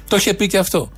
το είχε πει και αυτό.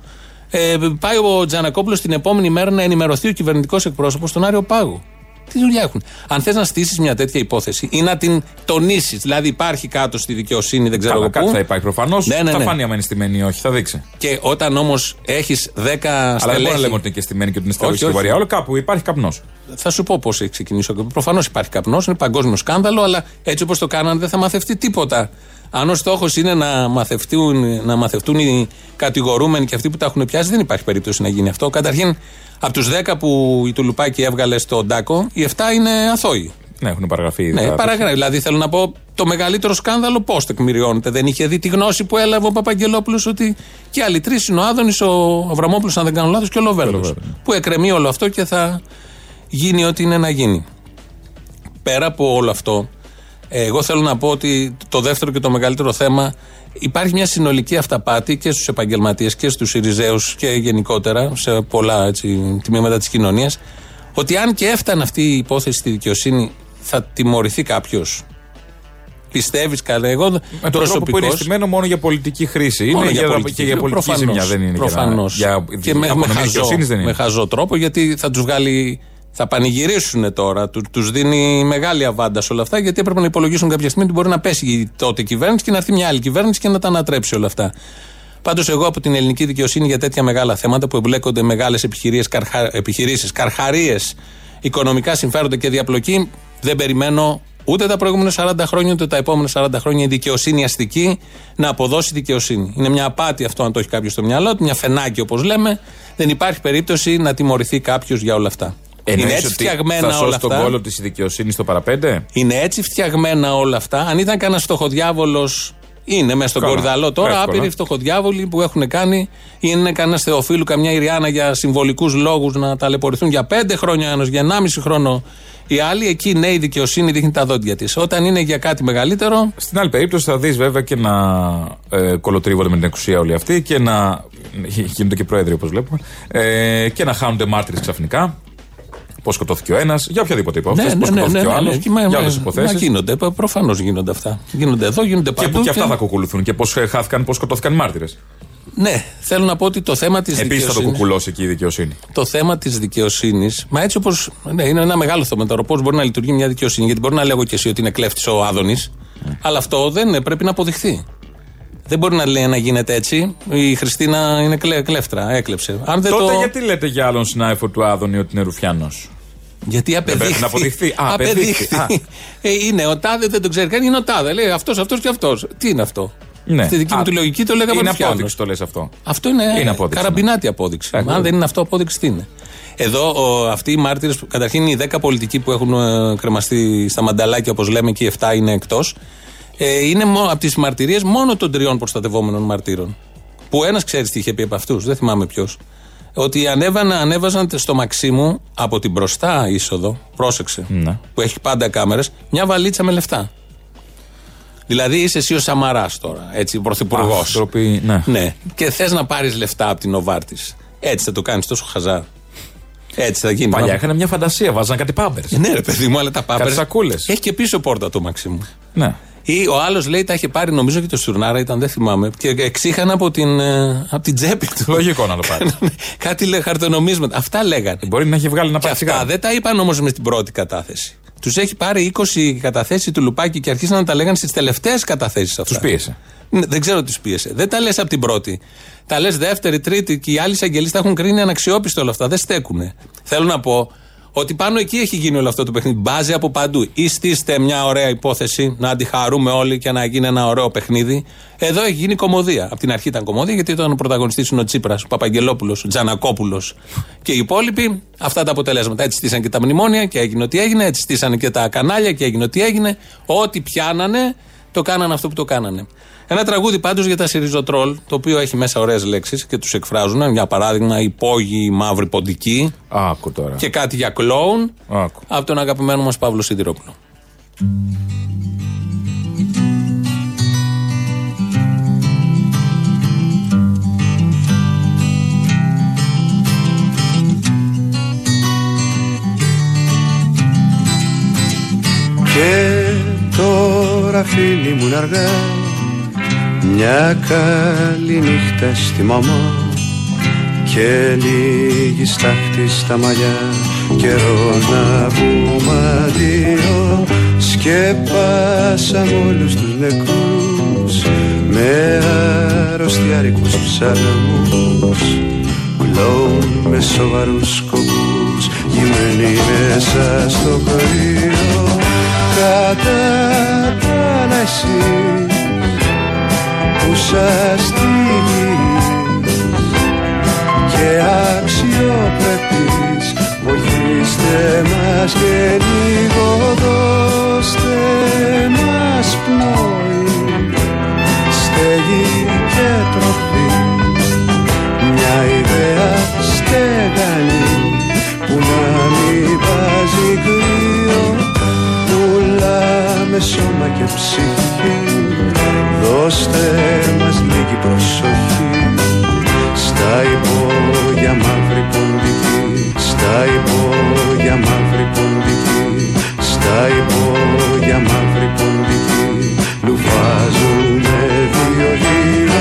Ε, πάει ο Τζανακόπουλος την επόμενη μέρα να ενημερωθεί ο κυβερνητικός εκπρόσωπος στον Άριο Πάγο. Τι δουλειά έχουν. Αν θες να στήσεις μια τέτοια υπόθεση ή να την τονίσεις, δηλαδή υπάρχει κάτω στη δικαιοσύνη, δεν ξέρω Καλά, εγώ κάτι πού. θα υπάρχει προφανώς. Ναι, ναι, Θα ναι. φάνει αν είναι στημένη ή όχι, θα δείξει. Και όταν όμως έχεις 10 Αλλά δεν στελέχη. μπορούμε να λέμε ότι είναι και στημένη και ότι είναι Όχι, στελέχη όχι. βαριά. Όλο κάπου υπάρχει καπνός. Θα σου πω πώς έχει ξεκινήσει ο Προφανώς υπάρχει καπνός, είναι παγκόσμιο σκάνδαλο, αλλά έτσι όπως το κάνανε δεν θα μαθευτεί τίποτα. Αν ο στόχος είναι να μαθευτούν, να μαθευτούν οι κατηγορούμενοι και αυτοί που τα έχουν πιάσει, δεν υπάρχει περίπτωση να γίνει αυτό. Καταρχήν, από τους 10 που η Τουλουπάκη έβγαλε στον Τάκο, οι 7 είναι αθώοι. Ναι, έχουν παραγραφεί. ήδη Ναι, τα- παραγράφει. Δηλαδή θέλω να πω το μεγαλύτερο σκάνδαλο πώς τεκμηριώνεται. Δεν είχε δει τη γνώση που έλαβε ο Παπαγγελόπουλος ότι και άλλοι τρεις είναι ο Άδωνης, ο Αβραμόπουλος, αν δεν κάνω λάθος, και ο Λοβέρδος. Λοβέρδος. Που εκκρεμεί όλο αυτό και θα γίνει ό,τι είναι να γίνει. Πέρα από όλο αυτό, ε, εγώ θέλω να πω ότι το δεύτερο και το μεγαλύτερο θέμα υπάρχει μια συνολική αυταπάτη και στους επαγγελματίες και στους Ιριζέους και γενικότερα σε πολλά έτσι, τμήματα της κοινωνίας. Ότι αν και έφτανε αυτή η υπόθεση στη δικαιοσύνη, θα τιμωρηθεί κάποιος. Πιστεύεις καλά, εγώ Με τον τρόπο που είναι προσωπικώς- στημένο μόνο για πολιτική χρήση. Μόνο Είναι για, πολιτική. και για πολιτική Προφανώς. ζημιά, δεν είναι Προφανώς. για, να- για, και με, με, απονομή χαζό, δικαιοσύνης δεν είναι. με χαζό τρόπο γιατί θα τους βγάλει. Θα πανηγυρίσουν τώρα. Του τους δίνει μεγάλη αβάντα σε όλα αυτά γιατί έπρεπε να υπολογίσουν κάποια στιγμή ότι μπορεί να πέσει η τότε κυβέρνηση και να έρθει μια άλλη κυβέρνηση και να τα ανατρέψει όλα αυτά. Πάντως, εγώ από την ελληνική δικαιοσύνη για τέτοια μεγάλα θέματα που εμπλέκονται μεγάλες επιχειρήσεις, καρχαρίες, οικονομικά συμφέροντα και διαπλοκή, δεν περιμένω ούτε τα προηγούμενα 40 χρόνια ούτε τα επόμενα 40 χρόνια η δικαιοσύνη αστική να αποδώσει δικαιοσύνη. Είναι μια απάτη αυτό, αν το έχει κάποιος στο μυαλό του, μια φενάκι όπως λέμε. Δεν υπάρχει περίπτωση να τιμωρηθεί κάποιος για όλα αυτά. Είναι Εννοείς έτσι ότι φτιαγμένα θα όλα σώσει τον αυτά; κόλλο της δικαιοσύνης στο παραπέντε; Είναι έτσι φτιαγμένα όλα αυτά; Αν ήταν κανένας φτωχοδιάβολος, είναι μέσα στον Καλά. κορυδαλό τώρα. Εύκολα. Άπειροι φτωχοδιάβολοι που έχουν κάνει, ή είναι κανένας Θεοφίλου, καμιά Ιριάννα για συμβολικούς λόγους να ταλαιπωρηθούν για πέντε χρόνια ένας, για 1,5 χρόνο οι άλλοι. Εκεί ναι, η δικαιοσύνη δείχνει τα δόντια της. Όταν είναι για κάτι μεγαλύτερο, Στην άλλη περίπτωση θα δεις βέβαια και να ε, κολοτρίβονται με την εξουσία όλοι αυτοί και να. γίνονται και πρόεδροι όπως βλέπουμε. Ε, και να χάνονται μάρτυρες ξαφνικά. Πώς σκοτώθηκε ο ένας, για οποιαδήποτε υπόθεση. ναι, Πώς ναι, ναι, σκοτώθηκε ναι, ο άλλος. ναι, ναι, για ναι, όλε τι ναι, υποθέσεις. γίνονται. Προφανώς γίνονται αυτά. Γίνονται εδώ, γίνονται Και παντού. που και αυτά θα κουκουλουθούν και πώς χάθηκαν, πώς σκοτώθηκαν οι μάρτυρες. Ναι, θέλω να πω ότι το θέμα της Επίσης θα το δικαιοσύνη. κουκουλώσει εκεί η δικαιοσύνη. το θέμα της δικαιοσύνης, μα έτσι όπω. Ναι, είναι ένα μεγάλο θέμα τώρα. Πώς μπορεί να λειτουργεί μια δικαιοσύνη. Γιατί μπορεί να λέγω και εσύ ότι είναι κλέφτης ο Άδωνης, αλλά αυτό δεν είναι, πρέπει να αποδειχθεί. Δεν μπορεί να λέει να γίνεται έτσι. Η Χριστίνα είναι κλε, κλέφτρα, έκλεψε. Αν δεν Τότε το... γιατί λέτε για άλλον συνάδελφο του Άδωνη ότι είναι Ρουφιάνος; Γιατί απεδείχθη. πρέπει να αποδειχθεί. Α, απεδείχθη. Α. Ε, είναι ο Τάδε, δεν τον ξέρει καν, είναι ο Τάδε. Λέει αυτός, αυτός και αυτός. Τι είναι αυτό; Ναι. Στη δική Α, μου τη λογική το λέγαμε Είναι Ρουφιάνος. απόδειξη το λες αυτό. Αυτό είναι, Είναι απόδειξη, καραμπινάτη απόδειξη. Ε, Αν δεν είναι αυτό απόδειξη, τι είναι; Εδώ ο, αυτοί οι μάρτυρες, καταρχήν οι 10 πολιτικοί που έχουν ε, κρεμαστεί στα μανταλάκια, όπως λέμε, και οι 7 είναι εκτός, ε, είναι από τις μαρτυρίες μόνο των τριών προστατευόμενων μαρτύρων. Που ένας ξέρεις τι είχε πει από αυτούς, δεν θυμάμαι ποιος. Ότι ανέβανα, ανέβαζαν στο Μαξίμου από την μπροστά είσοδο, πρόσεξε, Ναι. που έχει πάντα κάμερες, μια βαλίτσα με λεφτά. Δηλαδή είσαι εσύ ο Σαμαράς τώρα, έτσι, πρωθυπουργός. Α, ντροπή, ναι. Ναι. Και θες να πάρεις λεφτά από την Οβάρτης. Έτσι θα το κάνεις τόσο χαζά. Έτσι θα γίνει. Παλιά είχαν μια φαντασία, βάζαν κάτι πάμπερ. Ε, Ναι, ρε παιδί μου, αλλά τα πάμπερ. Κάτι σακούλες. Έχει και πίσω πόρτα το Μαξίμου. Ναι. Ή ο άλλος λέει τα είχε πάρει, νομίζω και το Στουρνάρα ήταν, δεν θυμάμαι. Και εξήχαν από την, ε, από την τσέπη του. Λογικό να το πάρει. Κάτι λέει χαρτονομίσματα. Αυτά λέγανε. Μπορεί να έχει βγάλει ένα Και αυτά παρτσικά. δεν τα είπαν όμως με την πρώτη κατάθεση. Τους έχει πάρει 20 καταθέσει του Λουπάκη και αρχίσαν να τα λέγανε στις τελευταίες καταθέσεις αυτά. Τους πίεσε. Ναι, δεν ξέρω τι πίεσε. Δεν τα λες από την πρώτη. Τα λες δεύτερη, τρίτη και οι άλλοι εισαγγελείς τα έχουν κρίνει αναξιόπιστο όλα αυτά. Δεν στέκουνε. Θέλω να πω ότι πάνω εκεί έχει γίνει όλο αυτό το παιχνίδι. Μπάζει από παντού. Ή στήστε μια ωραία υπόθεση, να αντιχαρούμε όλοι και να γίνει ένα ωραίο παιχνίδι. Εδώ έχει γίνει κομμωδία. Από την αρχή ήταν κομμωδία, γιατί ήταν ο πρωταγωνιστής είναι ο Τσίπρας, ο Παπαγγελόπουλος, ο Τζανακόπουλος και οι υπόλοιποι. Αυτά τα αποτελέσματα. Έτσι στήσαν και τα μνημόνια και έγινε ό,τι έγινε. Έτσι στήσαν και τα κανάλια και έγινε ό,τι έγινε. Ό,τι πιάνανε, το κάνανε αυτό που το κάνανε. Ένα τραγούδι πάντως για τα Σιριζοτρόλ, το οποίο έχει μέσα ωραίες λέξεις και τους εκφράζουν. Για παράδειγμα, υπόγειοι μαύροι ποντικοί Άκου τώρα. και κάτι για κλόουν Άκου. από τον αγαπημένο μας Παύλο Σιδηρόπουλο. Και τώρα φίλοι μου αργά Μια καλή νύχτα στη μαμά Και λίγη στάχτη στα μαλλιά. Καιρός να πούμε αντίο Σκέπασαμε όλους τους νεκρούς Με αρρωστιάρικους ψαλμούς. Κλόουν με σοβαρούς σκοπούς Γυμμένοι μέσα στο κρύο Κατά τα ουσιαστικής και αξιοπρεπής βοηθήστε μας και λίγο δώστε μας πνοή. Στέγη και τροφή μια ιδέα στεγανή που να μην βάζει κρύο. Πουλάμε σώμα και ψυχή. Δώστε μας λίγη προσοχή Στα υπόγεια μαύρη ποντική Στα υπόγεια μαύρη ποντική Στα υπόγεια μαύρη ποντική Λουφάζουνε βιολίνο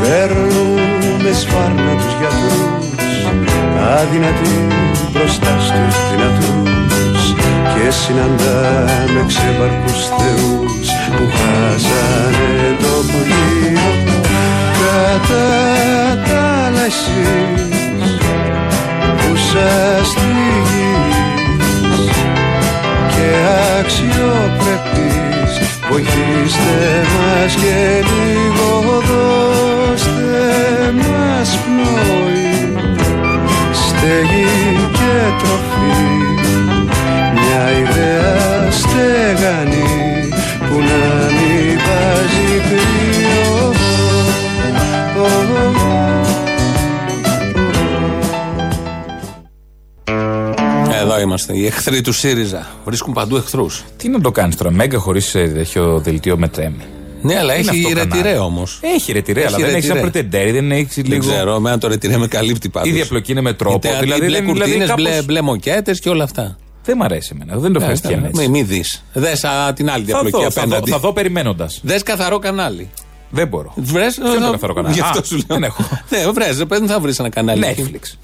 Παίρνουνε σφάρνα τους γιατρούς Αδυνατοί μπροστά στους δυνατούς Και συναντάμε ξεπαρκούς θεούς Που χάσανε το πλοίο. Κατά τα άλλα εσείς Που σας θυγείς Και αξιοπρεπείς Βοηθήστε μας και λίγο δώστε μας πνοή. Στέγη και τροφή Μια ιδέα στέγανη που να μην βάζει κρύο Εδώ είμαστε. Οι εχθροί του ΣΥΡΙΖΑ. Βρίσκουν παντού εχθρούς. Τι να το κάνεις τώρα, Μέγκα χωρίς τέτοιο δελτίο με τρέμ. Ναι, αλλά Είναι έχει αυτό ρετυρέ κανάλι. όμως. Έχει ρετυρέ, αλλά Έχει δεν έχει ρετυρέ. ένα πρετεντέρι, δεν έχει Δεν λίγο. ξέρω, εμένα το ρετυρέ με καλύπτει πάντως. Η διαπλοκή είναι με τρόπο. Δηλαδή, μπλε δεν- κουρτίνες, κάπως- μπλε, μπλε μοκέτες και όλα αυτά. Δεν μ' αρέσει εμένα. Δεν το ευχαριστιέμαι έτσι. Μην μη δεις. Δες την άλλη Θα διαπλοκή δω, θα δω, απέναντι. θα δω περιμένοντας. Δες καθαρό κανάλι. Δεν μπορώ. Βρες, Ποιο είναι το καθαρό κανάλι; Γι' αυτό Α, σου λέω. δεν έχω. Ναι, βρες, ρε παιδί, θα βρεις ένα κανάλι. Netflix.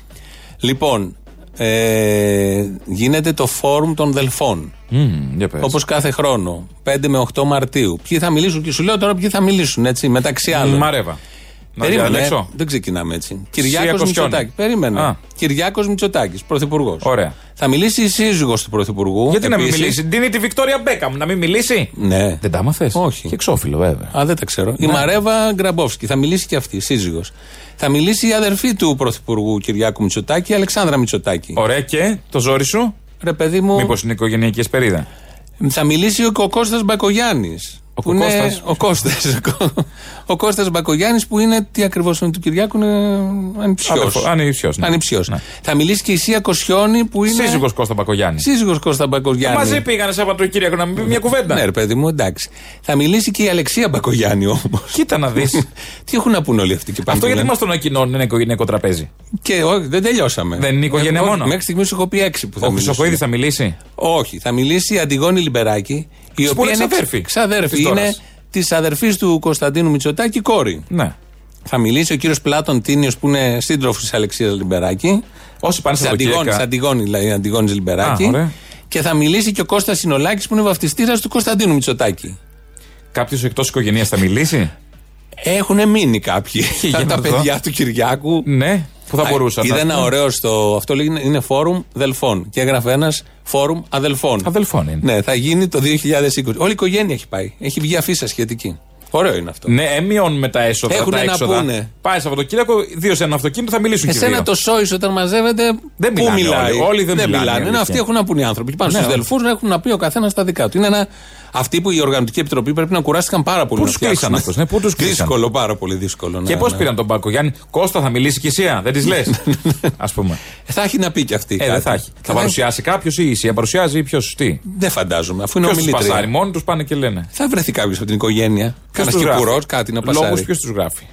Λοιπόν, ε, γίνεται το φόρουμ των Δελφών. Μμμ, για πες. Όπως κάθε χρόνο. 5 με 8 Μαρτίου. Ποιοι θα μιλήσουν και σου λέω τώρα ποιοι θα μιλήσουν, έτσι, μεταξύ άλλων. Μαρέβα. Να Περίμενε, διαλέξω. δεν ξεκινάμε έτσι. Σία Κυριάκος Κοσιόνη. Μητσοτάκη. Περίμενε. Α. Κυριάκος Μητσοτάκης, πρωθυπουργός. Ωραία. Θα μιλήσει η σύζυγος του πρωθυπουργού. Γιατί να μην επίσης. μιλήσει; Ντύνει τη Βικτόρια Μπέκαμ, να μην μιλήσει; Ναι. Δεν τα άμαθες; Όχι. Και εξώφυλλο, βέβαια. Α, δεν τα ξέρω. Η Ναι. Μαρέβα Γκραμπόφσκι θα μιλήσει και αυτή, η σύζυγος. Θα μιλήσει η αδερφή του πρωθυπουργού Κυριάκου Μητσοτάκη, η Αλεξάνδρα Μητσοτάκη. Ωραία και το ζόρι σου; Ρε παιδί μου, Μήπως είναι οικογενειακή εσπερίδα; θα μιλήσει ο, ο Κώστας Μπακογιάννης. Ο που είναι- Κώστας. Ο Κώστας. ο Κώστας Μπακογιάννης που είναι, τι ακριβώς είναι του Κυριάκου, είναι ανιψιός. Αδερφο- ανιψιός, ναι. Ανιψιός. Ναι. Θα μιλήσει και η Σία Κοσιόνη που είναι... Σύζυγος Κώστα Μπακογιάννη. Σύζυγος Κώστα Μπακογιάννη. Μαζί πήγανε Σαββατοκύριακο να μην πει μια κουβέντα. Ναι, ρε παιδί μου, εντάξει. Θα μιλήσει και η Αλεξία Μπακογιάννη όμως. Κοίτα να δεις. Τι έχουν να πούνε όλοι αυτοί και πάνε. Αυτό και γιατί λένε. μας το ανακοινώνουν ένα οικογενειακό τραπέζι. Και όχι, δεν τελειώσαμε. Δεν είναι οικογένεια Ε, όχι, μόνο. Μέχρι στιγμής σου έχω πει έξι που θα Ο μιλήσουν. Χρυσοκοίδη θα μιλήσει; Όχι, θα μιλήσει η Αντιγόνη Λιμπεράκη. Η Που οποία είναι ξαδέρφη. Ξαδέρφης. Της Είναι Δώρας. της αδερφής του Κωνσταντίνου Μητσοτάκη, κόρη. Ναι. Θα μιλήσει ο κύριος Πλάτων Τίνιος που είναι σύντροφος της Αλεξίας Λιμπεράκη. Όσοι πάνε Της στα Αντιγόνη, Αντιγόνη. Αντιγόνη, δηλαδή Αντιγόνης Λιμπεράκη. Α, ωραία. και θα μιλήσει και ο Κώστας Συνολάκη που είναι βαφτιστήρας του Κωνσταντίνου Μητσοτάκη. Κάποιος εκτός οικογένειας θα μιλήσει; Έχουν μείνει κάποιοι. Για τα να τα δω. παιδιά του Κυριάκου. Ναι, που θα Α, μπορούσαν. Είδα ας ένα πούμε. ωραίο στο. Αυτό λέγει είναι φόρουμ δελφών. Και έγραφε ένας φόρουμ αδελφών. Αδελφών είναι. Ναι, θα γίνει το 2020. Όλη η οικογένεια έχει πάει. Έχει βγει αφίσα σχετική. Ωραίο είναι αυτό. Ναι, ε, μειώνουμε τα έσοδα. Έχουνε τα να έξοδα. πούνε. Πάει Σαββατοκύριακο, δύο σε ένα αυτοκίνητο θα μιλήσουν και οι Εσένα δύο. το σόι όταν μαζεύεται. Δεν πού μιλάνε μιλάει; όλοι. Όλοι δεν μιλάνε, μιλάνε. αλήθεια. Ναι, αυτοί έχουν να πούνε οι άνθρωποι. Και πάνε Ναι, στους όχι. δελφού να έχουν να πει ο καθένας τα δικά του. Είναι ένα. Αυτοί που η Οργανωτική Επιτροπή πρέπει να κουράστηκαν πάρα πολύ. Πού να τους κλείσαν φτιάξουν. αυτούς, ναι, πού τους κλείσαν. Δύσκολο, πάρα πολύ δύσκολο. Και ναι, πώς ναι. πήραν τον Πάκο Γιάννη, Κώστα θα μιλήσει και η Σία, δεν τη λες; Α πούμε. Ε, Θα έχει να πει και αυτή. Ε, δεν κάτι. θα έχει. Θα δεν- παρουσιάσει κάποιος ή η Σία παρουσιάζει ή ποιος τι; Δεν φαντάζομαι, αφού είναι Ποιος τους ομιλήτρια. πασάρει, μόνοι τους πάνε και λένε. Θα βρεθεί κάποιος από την οικογένεια. Κάνα τους γράφει. κυπουρό, κάτι να πασάρει. Λόγους ποιο του γράφει.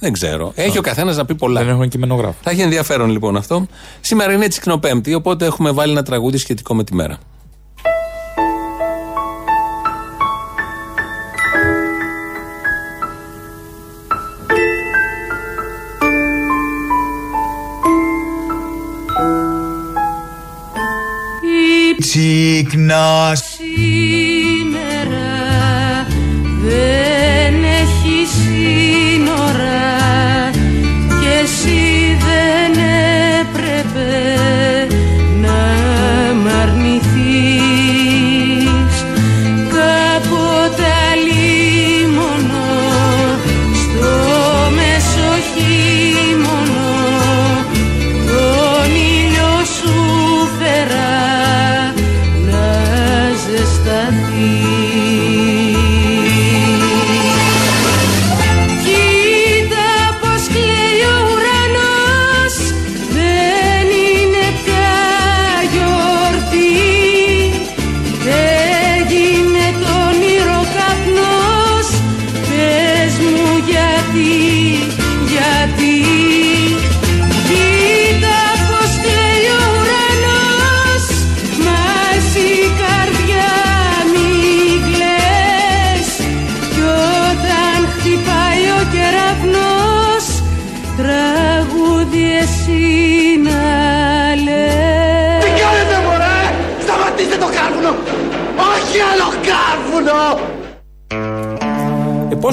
Δεν ξέρω. Έχει ο καθένας να πει πολλά. Δεν έχουν κειμενογράφο. Θα έχει ενδιαφέρον λοιπόν αυτό. Σήμερα είναι Τσικνοπέμπτη, οπότε έχουμε βάλει ένα τραγούδι σχετικό με τη μέρα. Τσίκνα Σήμερα δεν έχει σύνορα και εσύ δεν έπρεπε να μ' αρνηθείς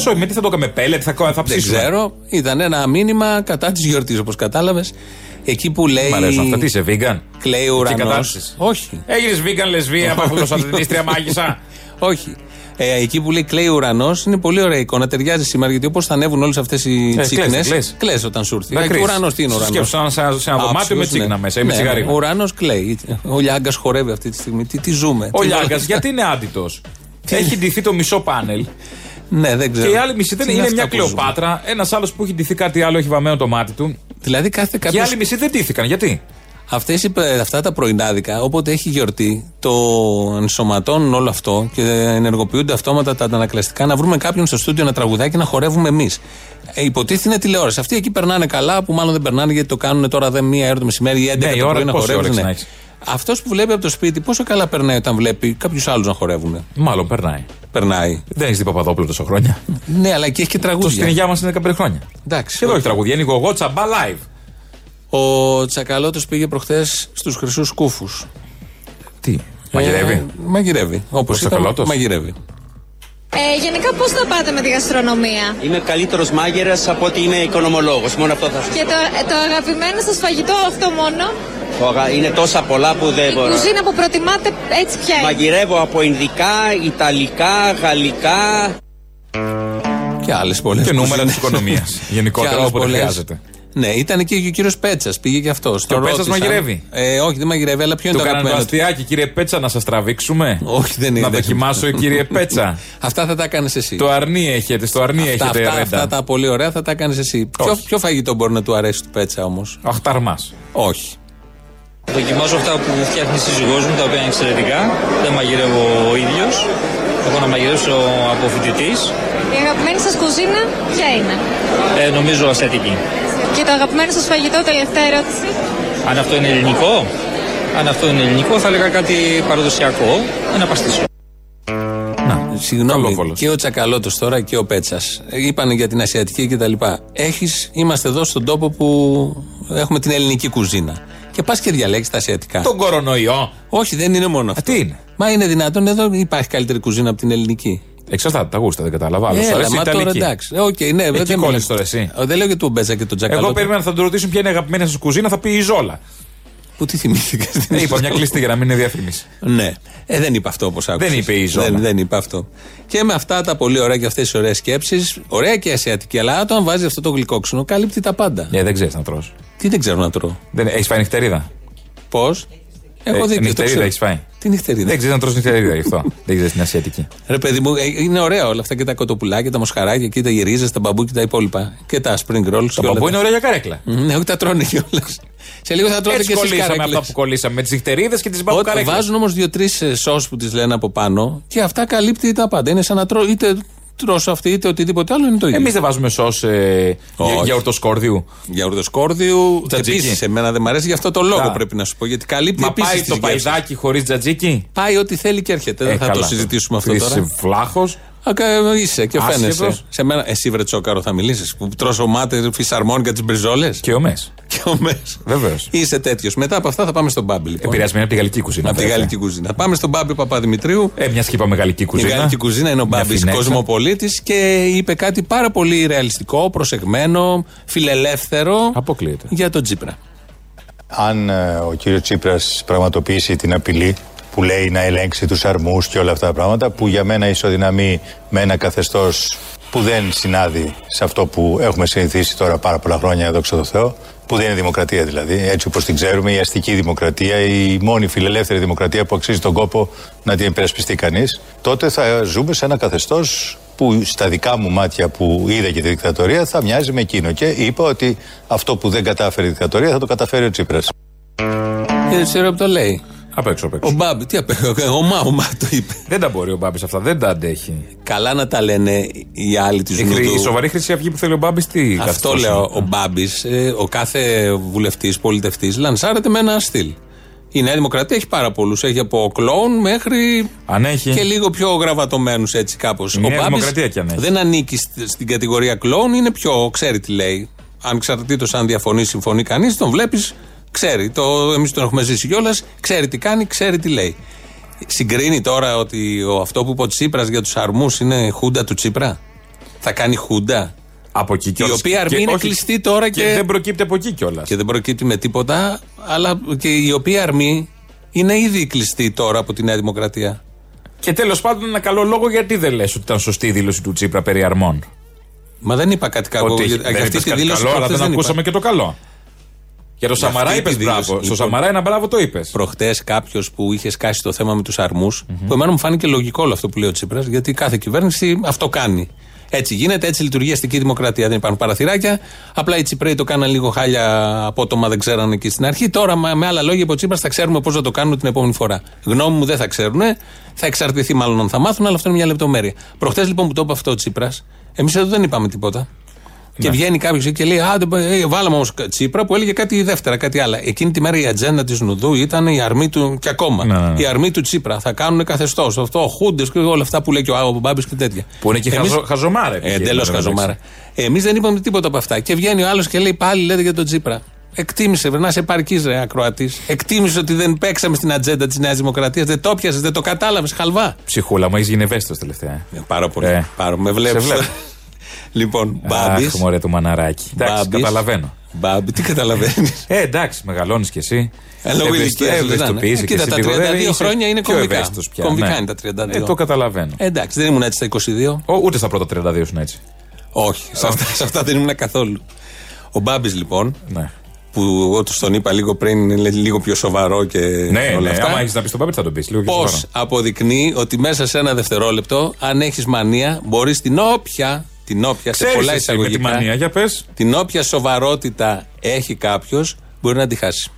Ε, πόσο, με τι θα το έκαμε, πέλετ, θα, θα Δεν ψήσουμε. ξέρω. Ήταν ένα μήνυμα κατά της γιορτής, όπως κατάλαβες. Εκεί που λέει. Μ' αρέσουν αυτά. Τι είσαι, vegan; Κλαίει ο Και ουρανός. κατάρτιση. Όχι. Έγινες vegan, λεσβία, παπουλοσαθετήστρια μάγισσα. Όχι. Ε, εκεί που λέει κλαίει ο ουρανός είναι πολύ ωραία εικόνα. Ταιριάζει σήμερα γιατί όπως θα ανέβουν όλες αυτές οι Ε, τσίκνε. κλαις, κλαις. Κλαις όταν σου έρθει. Να Ε, και κρύσεις. ουρανός τι είναι ουρανός; Σκέψου, σαν- σαν- σε ένα δωμάτιο με τσίκνα μέσα ή με τσιγαρί. Ο ουρανός κλαίει. Ο Λιάγκας χορεύει αυτή τη στιγμή. Τι, τι ζούμε. Ο Τι Λιάγκας, βάλε- γιατί είναι άντιτος; Έχει ντυθεί το μισό πάνελ. Ναι, δεν ξέρω. Και η άλλη μισή δεν Τι είναι αυτά μια που ζούμε. Κλεοπάτρα. Ένας άλλος που έχει ντυθεί κάτι άλλο, έχει βαμμένο το μάτι του. Δηλαδή κάθε Και οι κάποιο. άλλοι μισοί δεν ντύθηκαν. Γιατί; Αυτές οι, αυτά τα πρωινάδικα, όποτε έχει γιορτή, το ενσωματώνουν όλο αυτό και ενεργοποιούνται αυτόματα τα αντανακλαστικά να βρούμε κάποιον στο στούντιο να τραγουδάει και να χορεύουμε εμείς. Ε, υποτίθεται είναι τηλεόραση. Αυτοί εκεί περνάνε καλά, που μάλλον δεν περνάνε γιατί το κάνουν τώρα δεν μία ώρα το μεσημέρι ή 11 Ναι, η το ώρα πρωί να πόση χορεύουν. όρεξη Ναι. Να έχεις. Αυτός που βλέπει από το σπίτι, πόσο καλά περνάει όταν βλέπει κάποιους άλλους να χορεύουν. Μάλλον περνάει. Περνάει. Δεν έχει δει Παπαδόπουλο τόσο χρόνια. Ναι, αλλά εκεί έχει και Το στην τραγούδια. υγεία μας είναι 15 χρόνια. Εντάξει. Και εδώ έχει τραγούδια. Είναι εγώ τσαμπά live. Ο Τσακαλώτος πήγε προχθές στους χρυσούς κούφου. Τι, μαγειρεύει; Ε, μαγειρεύει. Όπως Ο Τσακαλώτος; μαγειρεύει. Ε, γενικά πώς θα πάτε με τη γαστρονομία; Είμαι καλύτερος μάγειρας από ότι είμαι οικονομολόγος. Μόνο αυτό θα σου Και το, ε, το αγαπημένο σας φαγητό αυτό μόνο; πω. Αγα- Είναι τόσα πολλά που δεν Η μπορώ. κουζίνα που προτιμάτε έτσι ποια είναι; Μαγειρεύω από Ινδικά, Ιταλικά, Γαλλικά. Και άλλες πολλές. Και νούμερα της οικονομίας. Γενικότερα όποτε χρειάζεται. Ναι, ήταν και ο κύριος Πέτσας, πήγε και αυτός. Και ο Πέτσας μαγειρεύει; Ε, όχι, δεν μαγειρεύει, αλλά ποιο Του είναι το κάνανε το αγαπημένο. του; αστιάκι, κύριε Πέτσα, να σας τραβήξουμε; Όχι, δεν είναι. Να δεν- δοκιμάσω, κύριε Πέτσα. Αυτά θα τα έκανε εσύ. Το αρνί έχετε, στο αρνί αυτά, έχετε αυτά, ρέντα. αυτά τα πολύ ωραία θα τα έκανε εσύ. Ποιο, Όχι. ποιο φαγητό μπορεί να του αρέσει του Πέτσα όμως; Αχταρμά. Όχι. Δοκιμάζω αυτά που φτιάχνει η σύζυγός μου, τα οποία είναι εξαιρετικά. Δεν μαγειρεύω ο ίδιος. Έχω να μαγειρεύσω από φοιτητής. Η αγαπημένη σας κουζίνα ποια είναι; Ε, νομίζω ασιατική. Και το αγαπημένο σας φαγητό, τελευταία ερώτηση. Αν αυτό είναι ελληνικό, αν αυτό είναι ελληνικό, θα έλεγα κάτι παραδοσιακό. Ένα παστίσιο. Καλό Συγγνώμη, Βόλος. και ο Τσακαλώτος τώρα και ο Πέτσας. Είπανε για την Ασιατική κτλ. Έχεις, είμαστε εδώ στον τόπο που έχουμε την ελληνική κουζίνα. Και πας και διαλέξεις τα Ασιατικά. Τον κορονοϊό. Όχι, δεν είναι μόνο αυτό. τι είναι; Μα είναι δυνατόν εδώ υπάρχει καλύτερη κουζίνα από την ελληνική. Εξαρτάται τα γούστα, δεν κατάλαβα. Άλλος σου Έλα, αρέσει η μα τώρα Ιταλική. εντάξει. Οκ, ναι, Εκεί δεν κόλλεις μιλάς. τώρα εσύ; Ε, Δεν λέω για τον Μπέτσα και τον Τσακαλώτο. Εγώ περίμενα θα του ρωτήσουν ποια είναι η αγαπημένη σα κουζίνα, θα πει η Ζόλα. Που τι θυμήθηκα στην Ε, είπα μια κλειστή για να μην είναι διαφήμιση. Ναι. Ε, δεν είπε αυτό όπως άκουσα. Δεν είπε η Ζώνα. Δεν, δεν είπε αυτό. Και με αυτά τα πολύ ωραία και αυτές τις ωραίες σκέψεις, ωραία και ασιατική, αλλά όταν βάζει αυτό το γλυκόξινο, καλύπτει τα πάντα. Ε, δεν ξέρεις να τρως. Τι δεν ξέρω να τρώω. Δεν έχεις φάει νυχτερίδα; Πώς; Έχω Ε, δίκιο. το νυχτερίδα ξέρω. έχεις φάει; Τι νυχτερίδα. Δεν ξέρει να τρως νυχτερίδα γι' αυτό. Δεν ξέρεις την Ασιατική. Ρε παιδί μου, ε, είναι ωραία όλα αυτά και τα κοτοπουλάκια, τα μοσχαράκια και τα γυρίζες, τα μπαμπού και τα υπόλοιπα. Και τα spring rolls. Το παππού είναι ωραία για καρέκλα. Ναι, όχι τα τρώνε κιόλας. Σε λίγο θα τρώτε Έτσι και εσείς κολλήσαμε καρέκλες. αυτά που κολλήσαμε. Με τις νυχτερίδες και τις Ό, μπαμπουκαρέκλε. βάζουν όμως δύο-τρεις σο που τις λένε από πάνω και αυτά καλύπτει τα πάντα. Είναι σαν να τρώω είτε τρώσω αυτή είτε οτιδήποτε άλλο είναι το ίδιο. Εμείς δεν βάζουμε σος ε, για, Όχι. για ορτοσκόρδιου. Για ουρδοσκόρδιου. Τζατζίκι. Επίσης, εμένα δεν μου αρέσει γι' αυτό το λόγο Α. πρέπει να σου πω. Γιατί καλύπτει Μα επίσης πάει τις το γεύσεις. παϊδάκι χωρίς τζατζίκι; Πάει ό,τι θέλει και έρχεται. δεν Ε, θα το καλά. συζητήσουμε αυτό Είσαι τώρα. βλάχος. Α, κα- είσαι και Άσχετος. φαίνεσαι. Σε μένα, εσύ βρε τσόκαρο θα μιλήσεις. Που τρώσω μάτε, φυσαρμόνικα τις μπριζόλες. Και ο Μες. Και ο Μες. Βεβαίως. Είσαι τέτοιος. Μετά από αυτά θα πάμε στον Μπάμπι. Λοιπόν. Επηρεασμένη από τη γαλλική κουζίνα. Από τη βέβαια. γαλλική κουζίνα. Πάμε στον Μπάμπι Παπαδημητρίου. Ε, μιας και είπαμε γαλλική Η κουζίνα. γαλλική κουζίνα είναι ο Μια Μπάμπης φινέτσα. κοσμοπολίτης και είπε κάτι πάρα πολύ ρεαλιστικό, προσεγμένο, φιλελεύθερο Αποκλείεται. για τον Τζίπρα. Αν ε, ο κύριος Τσίπρας πραγματοποιήσει την απειλή που λέει να ελέγξει τους αρμούς και όλα αυτά τα πράγματα που για μένα ισοδυναμεί με ένα καθεστώς που δεν συνάδει σε αυτό που έχουμε συνηθίσει τώρα πάρα πολλά χρόνια, δόξα τω Θεώ, που δεν είναι δημοκρατία δηλαδή, έτσι όπως την ξέρουμε, η αστική δημοκρατία, η μόνη φιλελεύθερη δημοκρατία που αξίζει τον κόπο να την υπερασπιστεί κανείς, τότε θα ζούμε σε ένα καθεστώς που στα δικά μου μάτια που είδα και τη δικτατορία θα μοιάζει με εκείνο. Και είπα ότι αυτό που δεν κατάφερε η δικτατορία θα το καταφέρει ο Τσίπρας. Και ξέρω που το λέει. Απ' έξω, απ' έξω. Ο Μπάμπη, τι απ' έξω, ο Μα, ο Μα το είπε. Δεν τα μπορεί ο Μπάμπη αυτά, δεν τα αντέχει. Καλά να τα λένε οι άλλοι τη Η, ζουνού χρη- η του. σοβαρή Χρυσή Αυγή που θέλει ο Μπάμπης, τι Αυτό καθεστώς λέω. είναι; Ο Μπάμπης, ο κάθε βουλευτής, πολιτευτής, λανσάρεται με ένα στυλ. Η Νέα Δημοκρατία έχει πάρα πολλούς. Έχει από κλόουν μέχρι. Αν έχει. και λίγο πιο γραβατωμένους έτσι κάπως. Η Νέα Δημοκρατία κι αν έχει. δεν ανήκει στη- στην κατηγορία κλόουν, είναι πιο. ξέρει τι λέει. Αν εξαρτήτω αν διαφωνεί, συμφωνεί κανείς, τον βλέπεις, ξέρει. Το, εμείς τον έχουμε ζήσει κιόλας, ξέρει τι κάνει, ξέρει τι λέει. Συγκρίνει τώρα ότι ο, αυτό που είπε ο Τσίπρας για τους αρμούς είναι χούντα του Τσίπρα; Θα κάνει χούντα; Από εκεί Η κιόλας. οποία αρμή είναι όχι, κλειστή τώρα και, Και δεν προκύπτει από εκεί κιόλας. και δεν προκύπτει με τίποτα, αλλά και η οποία αρμή είναι ήδη κλειστή τώρα από τη Νέα Δημοκρατία. Και τέλος πάντων, ένα καλό λόγο γιατί δεν λες ότι ήταν σωστή η δήλωση του Τσίπρα περί αρμών. Μα δεν είπα κάτι κακό. Ότι για, δεν για αυτή είπες τη κάτι δήλωση καλό, αλλά προχθές δεν δεν είπα. ακούσαμε και το καλό. Για το Για Σαμαρά αυτή είπες τη δήλωση. μπράβο. Στο Λοιπόν, Σαμαρά ένα μπράβο το είπες. Προχτές κάποιος που είχε σκάσει το θέμα με τους αρμούς, που εμένα μου φάνηκε λογικό όλο αυτό που λέει ο Τσίπρας, γιατί κάθε κυβέρνηση αυτό κάνει. Έτσι γίνεται, έτσι λειτουργεί η αστική δημοκρατία. Δεν υπάρχουν παραθυράκια. Απλά οι Τσιπρέοι το κάναν λίγο χάλια απότομα, δεν ξέρανε εκεί στην αρχή. Τώρα, με με άλλα λόγια, είπε ο Τσίπρας, θα ξέρουμε πώς θα το κάνουμε την επόμενη φορά. Γνώμη μου δεν θα ξέρουν. Θα εξαρτηθεί μάλλον αν θα μάθουν, αλλά αυτό είναι μια λεπτομέρεια. Προχτές λοιπόν που το είπε αυτό ο Τσίπρας, εμείς εδώ δεν είπαμε τίποτα. Και βγαίνει κάποιος και λέει: Α, δεν μπορεί- ε, βάλαμε όμως Τσίπρα που έλεγε κάτι δεύτερα, κάτι άλλο. Εκείνη τη μέρα η ατζέντα της Νουδού ήταν η αρμή του και ακόμα. Ναι, ναι, ναι. Η αρμή του Τσίπρα. Θα κάνουν καθεστώς. Αυτό, χούντες και όλα αυτά που λέει και ο Άγο Μπάμπης και τέτοια. Που είναι και Εμείς- χαζο, χαζομάρα. ε, Εντελώς χαζομάρα. Εμείς δεν είπαμε τίποτα από αυτά. Και βγαίνει ο άλλος και λέει πάλι λέτε για τον Τσίπρα. Εκτίμησε, βρε, να είσαι επαρκής, ρε ακροατής. Εκτίμησε ότι δεν παίξαμε στην ατζέντα της Νέας Δημοκρατίας. Δεν το πιασε, δεν το κατάλαβες. Χαλβά. Ψυχούλα μου, έχεις γίνει ευαίσθητος τελευταία. Ε, πάρα πολύ. Ε. Πάρα, με βλέπεις. Σε βλέπω. Λοιπόν, Μπάμπης. Αχ, μωρέ το μαναράκι. Εντάξει, Μπάμπης. καταλαβαίνω. Μπάμπη, τι καταλαβαίνεις. Ε, εντάξει, μεγαλώνεις κι εσύ. Ε, λόγω Ευαισθητο- ηλικίας, δεν ευαισθητοποιείσαι είναι. κι Κοίτα, εσύ τα λίγο, 32 δεν είσαι χρόνια είναι πιο κομβικά. ευαίσθητος πια, Κομβικά ναι. είναι τα 32. Ε, το καταλαβαίνω. Ε, εντάξει, δεν ήμουν έτσι στα 22. Ο, ούτε στα πρώτα 32 σου έτσι. Όχι, σε αυτά, σε αυτά δεν ήμουν καθόλου. Ο Μπάμπης λοιπόν, Ναι. που όπως τον είπα λίγο πριν, είναι λίγο πιο σοβαρό και Ναι, όλα ναι, αυτά. άμα έχεις να πεις τον Πάπη θα τον πεις. Λίγο πιο Πώς σοβαρό. αποδεικνύει ότι μέσα σε ένα δευτερόλεπτο, αν έχεις μανία, μπορείς την όποια, την όποια σε Ξέρεις πολλά εσύ με τη εισαγωγικά, μανία, για πες. την όποια σοβαρότητα έχει κάποιος, μπορεί να τη χάσει.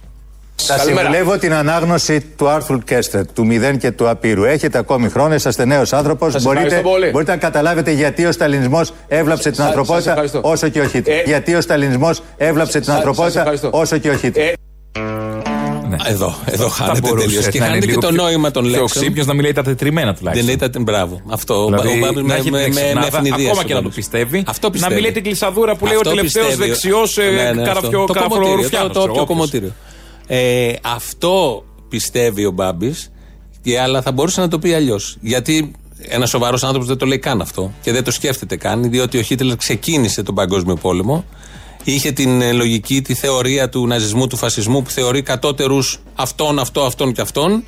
Σας συμβουλεύω την ανάγνωση του άρθρου Κέστρετ, του μηδέν και του απείρου. Έχετε ακόμη χρόνο, είσαστε νέος άνθρωπος. Μπορείτε, ευχαριστώ πολύ. μπορείτε να καταλάβετε γιατί ο Σταλινισμός έβλαψε την Σας- ανθρωπότητα σας ευχαριστώ. όσο και ο Χίτλερ. Ε, γιατί ο Σταλινισμός έβλαψε την σας ανθρωπότητα ευχαριστώ. όσο και ο Χίτλερ. Ε, Εδώ, εδώ Θα χάνεται τελείως. μπορούσε Και να είναι χάνεται και λίγο το πιο- νόημα των πιο λέξεων. ξύπνιος να μιλάει τα τετριμένα Δεν τουλάχιστον. ήταν μπράβο. Αυτό. Δηλαδή, ο Μπάμπης να με, έχει με, την με, με εξυπνάδα, ευνηδίασε ακόμα και να το Μπάμπης. πιστεύει. Αυτό Να πιστεύει. μιλάει την κλεισαδούρα που λέει ο Αυτό τελευταίος πιστεύει. δεξιός Ναι, ναι, αυτό. καραφιό Το κομμωτήριο, καραφλορουφιάνο. Το όποιο κομμωτήριο. Ε, αυτό πιστεύει ο Μπάμπης, αλλά θα μπορούσε να το πει αλλιώς. Γιατί ένας σοβαρός άνθρωπος δεν το λέει καν αυτό και δεν το σκέφτεται καν, διότι ο Χίτλερ ξεκίνησε τον Παγκόσμιο Πόλεμο. Είχε την ε, λογική, τη θεωρία του ναζισμού, του φασισμού που θεωρεί κατώτερους αυτόν, αυτό, αυτόν και αυτόν.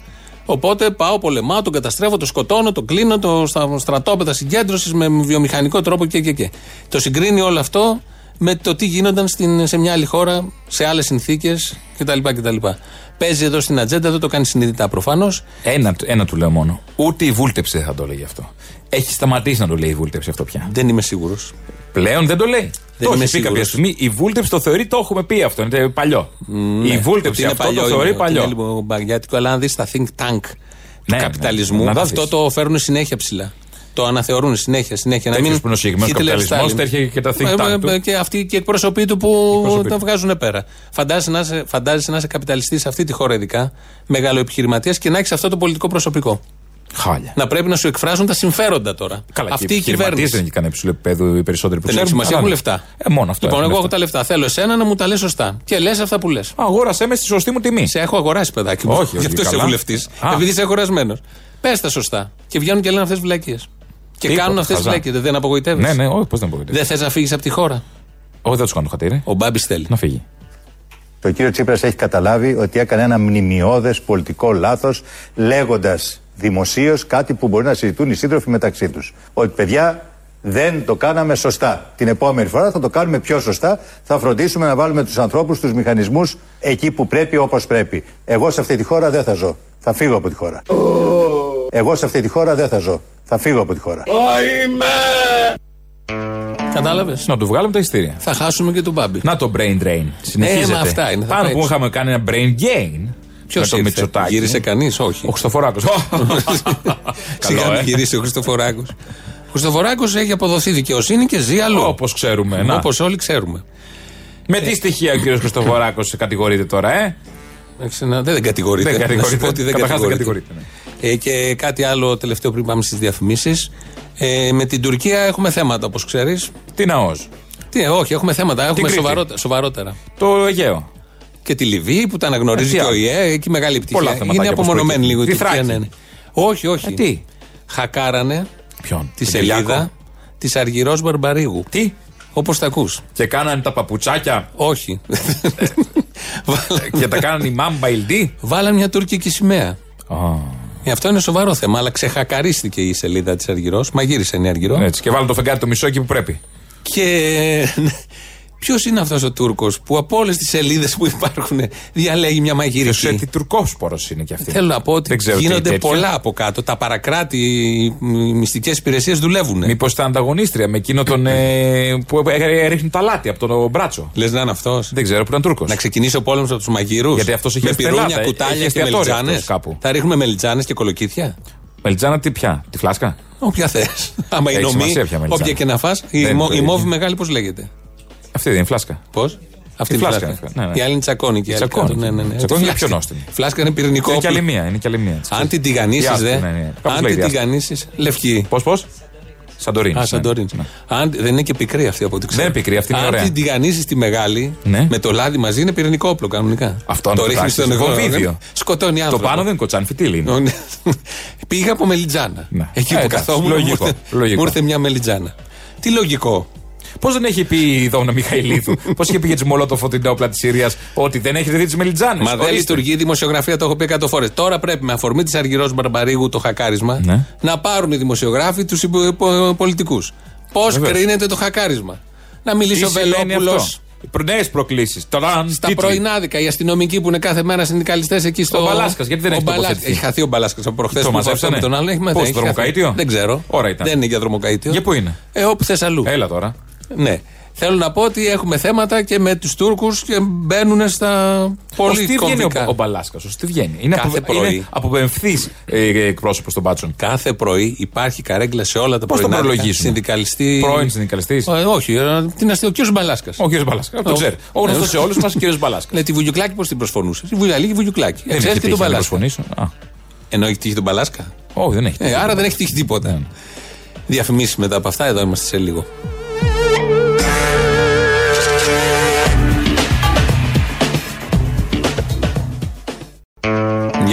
Οπότε πάω, πολεμάω, τον καταστρέφω, τον σκοτώνω, τον κλείνω το, στα στρατόπεδα συγκέντρωση με βιομηχανικό τρόπο και, και, και. Το συγκρίνει όλο αυτό με το τι γίνονταν στην, σε μια άλλη χώρα, σε άλλες συνθήκες κτλ, κτλ. Παίζει εδώ στην ατζέντα, δεν το κάνει συνειδητά προφανώς. Ένα, ένα του λέω μόνο. Ούτε η βούλτεψη δεν θα το έλεγε αυτό. Έχει σταματήσει να το λέει η βούλτεψη αυτό πια. Δεν είμαι σίγουρος. Πλέον δεν το λέει. Δεν το είμαι έχει πει κάποια σίγουρος. στιγμή. Η βούλτεψη το θεωρεί, το έχουμε πει αυτό. Είναι παλιό. η βούλτεψη αυτό το θεωρεί παλιό. Είναι λίγο μπαγκιάτικο, αλλά αν δεις τα think tank του Ναι, καπιταλισμού, ναι. Να τα αυτό δεις. το φέρνουν συνέχεια ψηλά. Το αναθεωρούν συνέχεια, συνέχεια. Τέτοιος μην που είναι ο συγκεκριμένος Hitler καπιταλισμός, Stalin. τέτοια και τα think Ε, tank ε, του. ε, Και αυτοί και οι εκπροσωποί του που εκπροσωποί τα του. βγάζουν πέρα. Φαντάζεσαι να είσαι, φαντάζεσαι να είσαι καπιταλιστής σε αυτή τη χώρα, ειδικά, μεγάλο επιχειρηματία και να έχεις αυτό το πολιτικό προσωπικό. Χάλια. Να πρέπει να σου εκφράσουν τα συμφέροντα τώρα. Καλά, αυτή και η οι επιχειρηματίες κυβέρνηση. δεν είναι κανένα υψηλό επίπεδο οι περισσότεροι που Δεν έχει ξέρουμε. σημασία, αλλά έχουν ναι. λεφτά. Ε, μόνο αυτό. Λοιπόν, έχουν εγώ έχω λεφτά. τα λεφτά. Θέλω εσένα να μου τα λες σωστά. Και λες αυτά που λες. Αγόρασέ με στη σωστή μου τιμή. Σε έχω αγοράσει, παιδάκι μου. Όχι, Γι' όχι, αυτό είσαι καλά. βουλευτής. Α. Επειδή είσαι αγορασμένος. Πες τα σωστά. Και βγαίνουν και λένε αυτές τι βλακίες. Και Τίποτα, κάνουν αυτές τι χαζά. βλακίες. Δεν απογοητεύεις. Ναι, ναι, όχι, πώς δεν μπορεί. Δεν θες να φύγεις από τη χώρα. Όχι, δεν τους κάνω χατήρι. Ο Μπάμπης θέλει. Να φύγει. Το κύριο Τσίπρας έχει καταλάβει ότι έκανε ένα μνημειώδες πολιτικό λάθος λέγοντας δημοσίως κάτι που μπορεί να συζητούν οι σύντροφοι μεταξύ τους. Ότι παιδιά δεν το κάναμε σωστά. Την επόμενη φορά θα το κάνουμε πιο σωστά. Θα φροντίσουμε να βάλουμε τους ανθρώπους, τους μηχανισμούς εκεί που πρέπει όπως πρέπει. Εγώ σε αυτή τη χώρα δεν θα ζω. Θα φύγω από τη χώρα. Εγώ σε αυτή τη χώρα δεν θα ζω. Θα φύγω από τη χώρα. Κατάλαβες; Να του βγάλουμε τα ειστήρια. Θα χάσουμε και τον Μπάμπη. Να το brain drain. Συνεχίζεται. μα αυτά είναι, θα Πάνω παίξει. που είχαμε κάνει ένα brain gain. Ποιος με το Μητσοτάκη. Γύρισε κανείς, όχι. Ο Χριστοφοράκος. Σιγά Καλό, μην ε. γυρίσει ο Χριστοφοράκος. Ο Χριστοφοράκος έχει αποδοθεί δικαιοσύνη και ζει αλλού. Όπως ξέρουμε. να. Όπως όλοι ξέρουμε. Με τι στοιχεία ο κύριος Χριστοφοράκος κατηγορείται τώρα, ε; Εντάξει, να- Δεν κατηγορείται. Δεν Να σου κατηγορείται. πω ότι δεν Καταρχάς δεν κατηγορείται. κατηγορείται, Ε, και κάτι άλλο τελευταίο πριν πάμε στις διαφημίσεις. Ε, με την Τουρκία έχουμε θέματα, όπως ξέρεις. Τι ναός. Τι, ε, όχι, έχουμε θέματα. Έχουμε Κρήτη. σοβαρότερα, σοβαρότερα. Το Αιγαίο. Και τη Λιβύη που τα αναγνωρίζει Ε, και τι ο άλλο. ΙΕ, εκεί μεγάλη Πολλά επιτυχία. θεματάκια Είναι όπως απομονωμένη προκύπτουν. λίγο η Τη Τουρκία. Θράκη. Ναι, ναι. Όχι, όχι. Ε, τι; Χακάρανε Ποιον; τη τον σελίδα Κυριάκο; της Αργυρός Μπαρμπαρίγου. Τι; Όπως τα ακούς. Και κάνανε τα παπουτσάκια; Όχι. και τα κάνανε η Μάμπα Ιλντή. Βάλαν μια τουρκική σημαία. Ε, Αυτό είναι σοβαρό θέμα, αλλά ξεχακαρίστηκε η σελίδα της Αργυρός. Μαγείρισε η Αργυρό. Έτσι. Και βάλανε το φεγγάρι το μισό εκεί που πρέπει. Και ποιος είναι αυτός ο Τούρκος που από όλες τις σελίδες που υπάρχουν διαλέγει μια Και σου μαγείριση. έτσι τουρκόσπορος είναι κι αυτή. Θέλω να πω ότι Δεν ξέρω τι γίνονται τέτοιο. πολλά από κάτω. Τα παρακράτη, οι μυστικές υπηρεσίες δουλεύουν. Μήπως ήταν ανταγωνίστρια με εκείνο τον. ε, που ε, ρίχνει τα λάτι από τον μπράτσο. Λες να είναι αυτός. Δεν ξέρω που ήταν Τούρκος. Να ξεκινήσει ο πόλεμος από τους μαγειρούς. Γιατί αυτός είχε Με πυρούνια, στελάδα, κουτάλια είχε και εστιατόριο μελιτζάνες. αυτός κάπου. Θα ρίχνουμε μελιτζάνες και κολοκύθια. Μελιτζάνα τι πια, τη φλάσκα; Όποια θες. Άμα Έχει είναι ομή, σημασία ποια μελιτζάνα. όποια και να φας Η, Δεν μο- είναι το η ίδιο. μόβη μεγάλη πώς λέγεται; Αυτή δεν είναι φλάσκα. Πώς; Αυτή Η είναι η φλάσκα φλάσκα. είναι, ναι, ναι. Η άλλη είναι τσακώνη. και η άλλη Τσακώνη. κάτω. Ναι, ναι, ναι. Τσακώνη Τη είναι πιο φλάσκα. νόστιμη. Φλάσκα είναι πυρηνικό. Είναι και άλλη όπλο. μία. Είναι και άλλη μία. Αν την τηγανίσει, Διάστη, δε. ναι, ναι. Κάπως Αν λέει την διάστη. τηγανίσει. Λευκή. Πώς, πώς; Σαντορίνη. Α, Σαντορίνη. Αν δεν είναι και πικρή αυτή από ό,τι ξέρω. Δεν είναι πικρή, αυτή είναι Αν ωραία. την τηγανίσει τη μεγάλη, Ναι. με το λάδι μαζί είναι πυρηνικό όπλο κανονικά. Αυτό αν το το ρίχνεις πράξεις, στον νερό. βομβίδιο. Σκοτώνει Το άνθρωπο. πάνω δεν είναι κοτσάν, φυτίλι είναι. Ναι. Πήγα από μελιτζάνα. Ναι. Εκεί Ε, που εντάξει, καθόμουν λογικό, μου ήρθε- λογικό. μου ήρθε μια μελιτζάνα. Τι λογικό. Πώς δεν έχει πει η Δόμνα Μιχαηλίδου, πώς είχε πει για τι Μολότοφο την όπλα της Συρίας, ότι δεν έχετε δει τις Μελιτζάνες; Μα δεν λειτουργεί η δημοσιογραφία, το έχω πει εκατό φορές. Τώρα πρέπει με αφορμή της Αργυρός Μπαρμπαρίγου το χακάρισμα Ναι. να πάρουν οι δημοσιογράφοι τους πολιτικούς. Πώς Βεβαίως. κρίνεται το χακάρισμα; Να μιλήσει ο Βελόπουλος. Νέες προκλήσεις. Στα πρωινάδικα, οι αστυνομικοί που είναι κάθε μέρα συνδικαλιστές εκεί στο. Ο Μπαλάσκας, γιατί δεν Ο έχει Μπαλάσκας. τοποθετηθεί. Έχει χαθεί ο Μπαλάσκας από προχθές Το που μαζέψανε; με τον άλλο. Έχει Πού, μαθαίνει, στο έχει χαθεί. δρομοκαΐτιο; Δεν ξέρω. Ώρα ήταν. Δεν είναι για δρομοκαίτιο. Για πού είναι; Ε, όπου θες αλλού. Έλα τώρα. Ναι. Θέλω να πω ότι έχουμε θέματα και με τους Τούρκους και μπαίνουν στα Ω πολύ τι βγαίνει κομβικά. ο, ο Μπαλάσκας, ω τι βγαίνει. Είναι, Κάθε απο, πρωί. είναι αποπεμφθή ε, εκπρόσωπος των μπάτσων. Κάθε πρωί υπάρχει καρέγκλα σε όλα τα Πώς το πρωινά. προλογίζουν; Συνδικαλιστή. Πρώην συνδικαλιστής; Ε, όχι, ε, τι να στείλω, ο κύριος Μπαλάσκας. Ο κ. Μπαλάσκας. Το ξέρει. Ο γνωστός σε όλους μας ο κ. Μπαλάσκας. Ναι, τη Βουγιουκλάκη πώς την προσφωνούσες; Τη Βουλιαλίκη Βουγιουκλάκη. Δεν Ξέρει έχει και τον τύχει να Μπαλάσκα. προσφωνήσω. Α, Ενώ έχει τύχει τον Μπαλάσκα; Όχι, δεν έχει. Ε, τύχει. άρα δεν έχει τύχει τίποτα. Διαφημίσεις μετά από αυτά, εδώ είμαστε σε λίγο.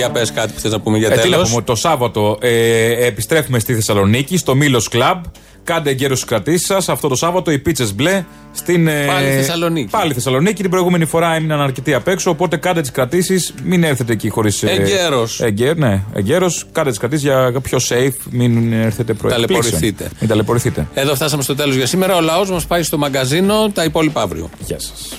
Για πες κάτι που θες να πούμε για Ε, τι να τέλο. πούμε, το Σάββατο ε, επιστρέφουμε στη Θεσσαλονίκη, στο Μήλο Κλαμπ. Κάντε εγκαίρω τι κρατήσεις σας. Αυτό το Σάββατο οι πίτσες μπλε στην. ε, Πάλι Θεσσαλονίκη. Πάλι Θεσσαλονίκη. Την προηγούμενη φορά έμειναν αρκετοί απ' έξω. Οπότε κάντε τις κρατήσεις. Μην έρθετε εκεί χωρίς. Εγκαίρος. Εγκαίρ, ναι, εγκαίρω. Κάντε τις κρατήσεις για πιο safe. Μην έρθετε προηγούμενη. Ταλαιπωρηθείτε. Μην ταλαιπωρηθείτε. Εδώ φτάσαμε στο τέλος για σήμερα. Ο λαός μας πάει στο μαγκαζίνο. Τα υπόλοιπα αύριο. Γεια σας.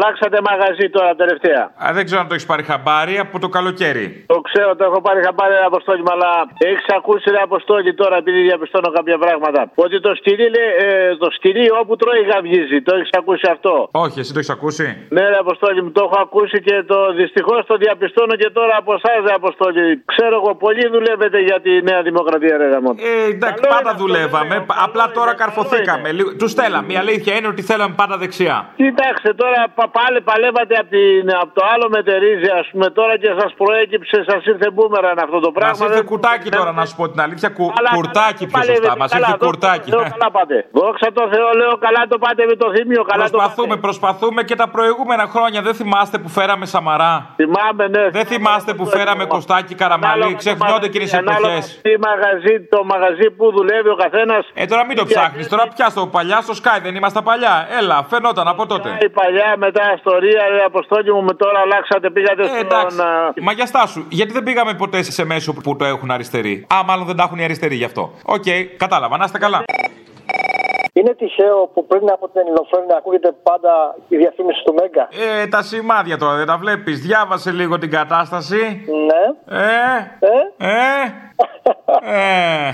Αλλάξατε μαγαζί τώρα τελευταία. Α, δεν ξέρω αν το έχεις πάρει χαμπάρι από το καλοκαίρι. Το ξέρω, το έχω πάρει χαμπάρι ένα αποστόλι, μου, αλλά έχεις ακούσει ρε αποστόλι τώρα, επειδή διαπιστώνω κάποια πράγματα. Ότι το σκυλί, λέει, ε, το σκυλί όπου τρώει γαυγίζει. Το έχεις ακούσει αυτό; Όχι, εσύ το έχεις ακούσει; Ναι, ρε Αποστόλη μου, το έχω ακούσει και το δυστυχώς το διαπιστώνω και τώρα από εσάς, ρε Αποστόλη. Ξέρω εγώ, πολλοί δουλεύετε για τη Νέα Δημοκρατία, ρε Γαμότο. Ε, εντάξει, Καλό πάντα είναι αυτό, δουλεύαμε. δεν λέω. Πα- Απλά Καλό τώρα είναι, καρφωθήκαμε. καλό Λίγο- Τους στέλναμε. Η αλήθεια είναι ότι θέλαμε πάντα δεξιά. Κοιτάξτε τώρα, πα- πάλι παλεύατε από, την, από το άλλο μετερίζει, ας πούμε, τώρα και σας προέκυψε, σας ήρθε μπούμεραν αυτό το Μας πράγμα. ήρθε Δεν- κουτάκι τώρα, να σου πω την αλήθεια. Κου, Καλά, κουρτάκι καλά, πιο σωστά. παλεύετε, Μας καλά, ήρθε δόξα τω κουρτάκι. Θεώ, καλά πάτε. Δόξα τω Θεώ, λέω καλά το πάτε με το θύμιο, καλά το Προσπαθούμε, πάτε. προσπαθούμε και τα προηγούμενα χρόνια. Δεν θυμάστε που φέραμε Σαμαρά; Θυμάμαι, ναι. Δεν θυμάστε που φέραμε Κωστάκι Καραμαλή; Ξεχνιόνται εκείνε οι εποχέ. Τι μαγαζί, το μαγαζί που δουλεύει ο καθένας. Ε, τώρα μην το ψάχνεις. Τώρα πια στο παλιά, στο Sky δεν είμαστε παλιά. Έλα, φαινόταν από τότε. Η παλιά μετά ιστορία, ρε Αποστόλη μου, με τώρα αλλάξατε, πήγατε Ε, στον. εντάξει. α, Μα για στάσου, γιατί δεν πήγαμε ποτέ σε μέσο που το έχουν αριστεροί; Α, μάλλον δεν τα έχουν οι αριστεροί γι' αυτό. Οκ, κατάλαβα, να είστε καλά. Είναι τυχαίο που πριν από την ελληνοφρένεια ακούγεται πάντα η διαφήμιση του Μέγκα. Ε, τα σημάδια τώρα δεν τα βλέπεις. Διάβασε λίγο την κατάσταση. Ναι. Ε, Ε. ε, ε.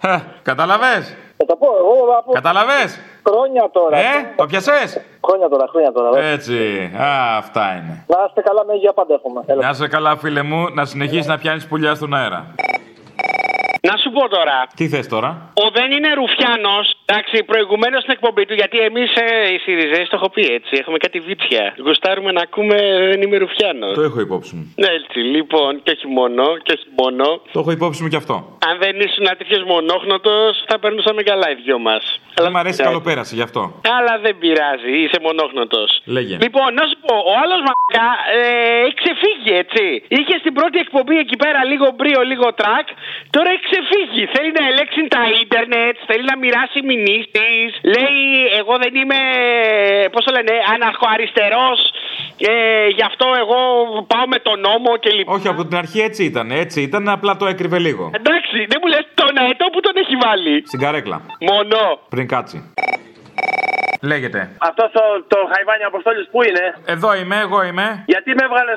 ε. Καταλαβες. Θα το πω εγώ από Καταλαβες. χρόνια τώρα. Ε, το πιασες; Χρόνια τώρα, χρόνια τώρα. βέβαια. Έτσι. Α, αυτά είναι. Να είστε καλά, με υγεία πάντα έχουμε. Έλα. Να είσαι καλά, φίλε μου, να συνεχίσεις να πιάνεις πουλιά στον αέρα. Να σου πω τώρα. Τι θες τώρα; Ο δεν είναι Ρουφιάνος, εντάξει, προηγουμένως στην εκπομπή του, γιατί εμείς ε, οι Σιριζέ το έχω πει έτσι, έχουμε κάτι βίτσια. Γουστάρουμε να ακούμε δεν είμαι Ρουφιάνος. Το έχω υπόψη μου. Ναι, έτσι, λοιπόν, και όχι μόνο, και όχι μόνο. Το έχω υπόψη μου κι αυτό. Αν δεν ήσουν τέτοιο μονόχνοτος, θα περνούσαμε καλά οι δυο μας. Δεν μ' αρέσει καλοπέραση γι' αυτό. Αλλά δεν πειράζει, είσαι μονόχνοτος. Λέγε. Λοιπόν, να σου πω, ο άλλος μακά ε, έχει ξεφύγει, έτσι. Είχε στην πρώτη εκπομπή εκεί πέρα λίγο μπρίο, λίγο τρακ. Τώρα έχει ξεφύγει. Θέλει να ελέγξει τα ίντερνετς, θέλει να μοιράσει μηνύσεις. Λέει, εγώ δεν είμαι, πώς το λένε, αναρχοαριστερός. Ε, γι' αυτό εγώ πάω με τον νόμο και λοιπά. Όχι, από την αρχή έτσι ήταν. Έτσι ήταν, απλά το έκρυβε λίγο. Εντάξει, δεν μου λες τον αετό που τον έχει βάλει. Στην καρέκλα. Μόνο. Πριν κάτσει. Λέγεται. Αυτό το, το χαϊβάνι αποστόλης που είναι; Εδώ είμαι, εγώ είμαι. Γιατί με έβγαλε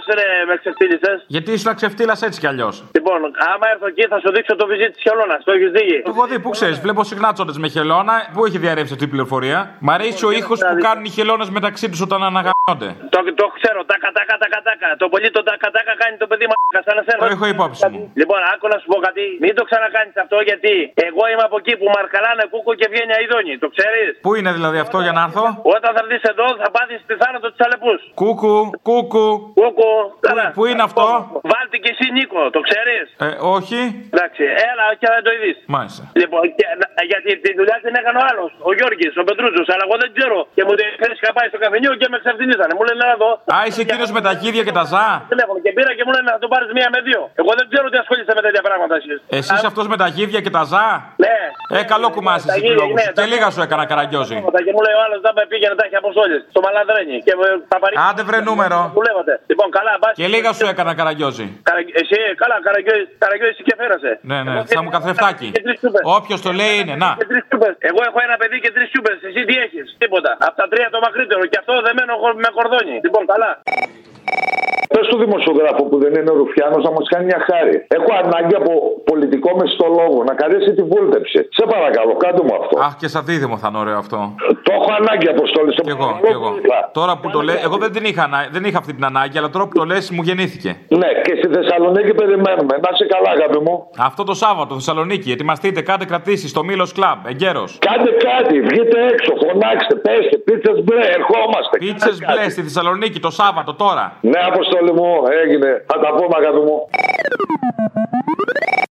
με ξεφτύλισε. Γιατί ήσουν ξεφτύλας έτσι κι αλλιώς. Λοιπόν, άμα έρθω εκεί θα σου δείξω το βυζί της χελώνας. Το έχεις δει; Το έχω δει, πού ξέρεις, βλέπω συχνά τσόντε με χελώνα. Πού έχει διαρρεύσει αυτή η πληροφορία; Μ' αρέσει ο ήχος που κάνουν οι χελώνες μεταξύ τους όταν αναγαμώνται. Το, το ξέρω, τάκα τάκα τάκα τάκα. Το πολύ το τάκα τάκα κάνει το παιδί μα σαν εσένα. Το έχω υπόψη μου. Λοιπόν, άκου να σου πω κάτι. Μην το ξανακάνεις αυτό γιατί εγώ είμαι από εκεί που μαρκαλάνε κούκο και βγαίνει αειδόνι. Το ξέρεις; Πού είναι δηλαδή αυτό για να έρθω; Όταν θα έρθεις εδώ θα πάθεις τη θάνατο της αλεπούς. Κούκου, κούκου. Κούκου. Καλά. Πού είναι αυτό; Βάλτε και εσύ Νίκο, το ξέρεις; Ε, όχι. Εντάξει, έλα και δεν το είδει. Μάλιστα. Λοιπόν, και, γιατί τη δουλειά την έκανε ο άλλος, ο Γιώργης, ο Πετρούζο, αλλά εγώ δεν ξέρω. Και μου την είχα πάει στο καφενείο και με ξαφνίζανε. Μου λένε να δω. Α, είσαι εκείνος με τα χίδια και τα ζά. Τηλέφωνο και πήρα και μου λένε να το πάρεις μία με δύο. Εγώ δεν ξέρω τι ασχολείσαι με τέτοια πράγματα εσεί. Εσύ αυτός με τα χίδια και τα ζά; Ναι. Ε, καλό κουμάσι εσύ λόγου. Και λίγα σου έκανα καραγκιόζη. Και μου λέει ο άλλος δεν με πήγαινε τα έχει αποστόλη. Στο μαλαδρένι. Και τα παρή. Άντε βρε νούμερο. Δουλεύατε. Λοιπόν, καλά, μπα. Και λίγα σου έκανα καραγκιόζη. Εσύ, καλά, καραγκιόζη και φέρασε. Ναι, ναι, θα μου καθρεφτάκι. Όποιος το λέει είναι, να. Εγώ έχω ένα παιδί και τρεις σούπε. Εσύ τι έχεις, τίποτα. Από τα τρία το μακρύτερο. Και αυτό δεμένο με κορδόνι. Λοιπόν, καλά. Πες του δημοσιογράφου που δεν είναι ο Ρουφιάνος να μας κάνει μια χάρη. Έχω ανάγκη από πολιτικό μεσητολόγο να καλέσει τη βούλτεψη. Σε παρακαλώ, κάντε μου αυτό. Αχ, και σαν δίδυμο θα είναι ωραίο αυτό. Το έχω ανάγκη, Αποστόλη. Κι εγώ, κι εγώ. Τώρα που το λέει, εγώ δεν, την είχα, ανά- δεν είχα αυτή την ανάγκη, αλλά τώρα που το λες μου γεννήθηκε. Ναι, και στη Θεσσαλονίκη περιμένουμε. Να είσαι καλά, αγάπη μου. Αυτό το Σάββατο, Θεσσαλονίκη, ετοιμαστείτε, κάντε κρατήσεις στο Μήλος Κλαμπ, εγκαίρως. Κάντε κάτι, βγείτε έξω, φωνάξτε, πέστε, πίτσες μπλε, ερχόμαστε. Πίτσες μπλε στη Θεσσαλονίκη το Σάββατο τώρα. Ναι, Αποστόλη μου, έγινε. Θα τα πούμε, μαγαδού μου.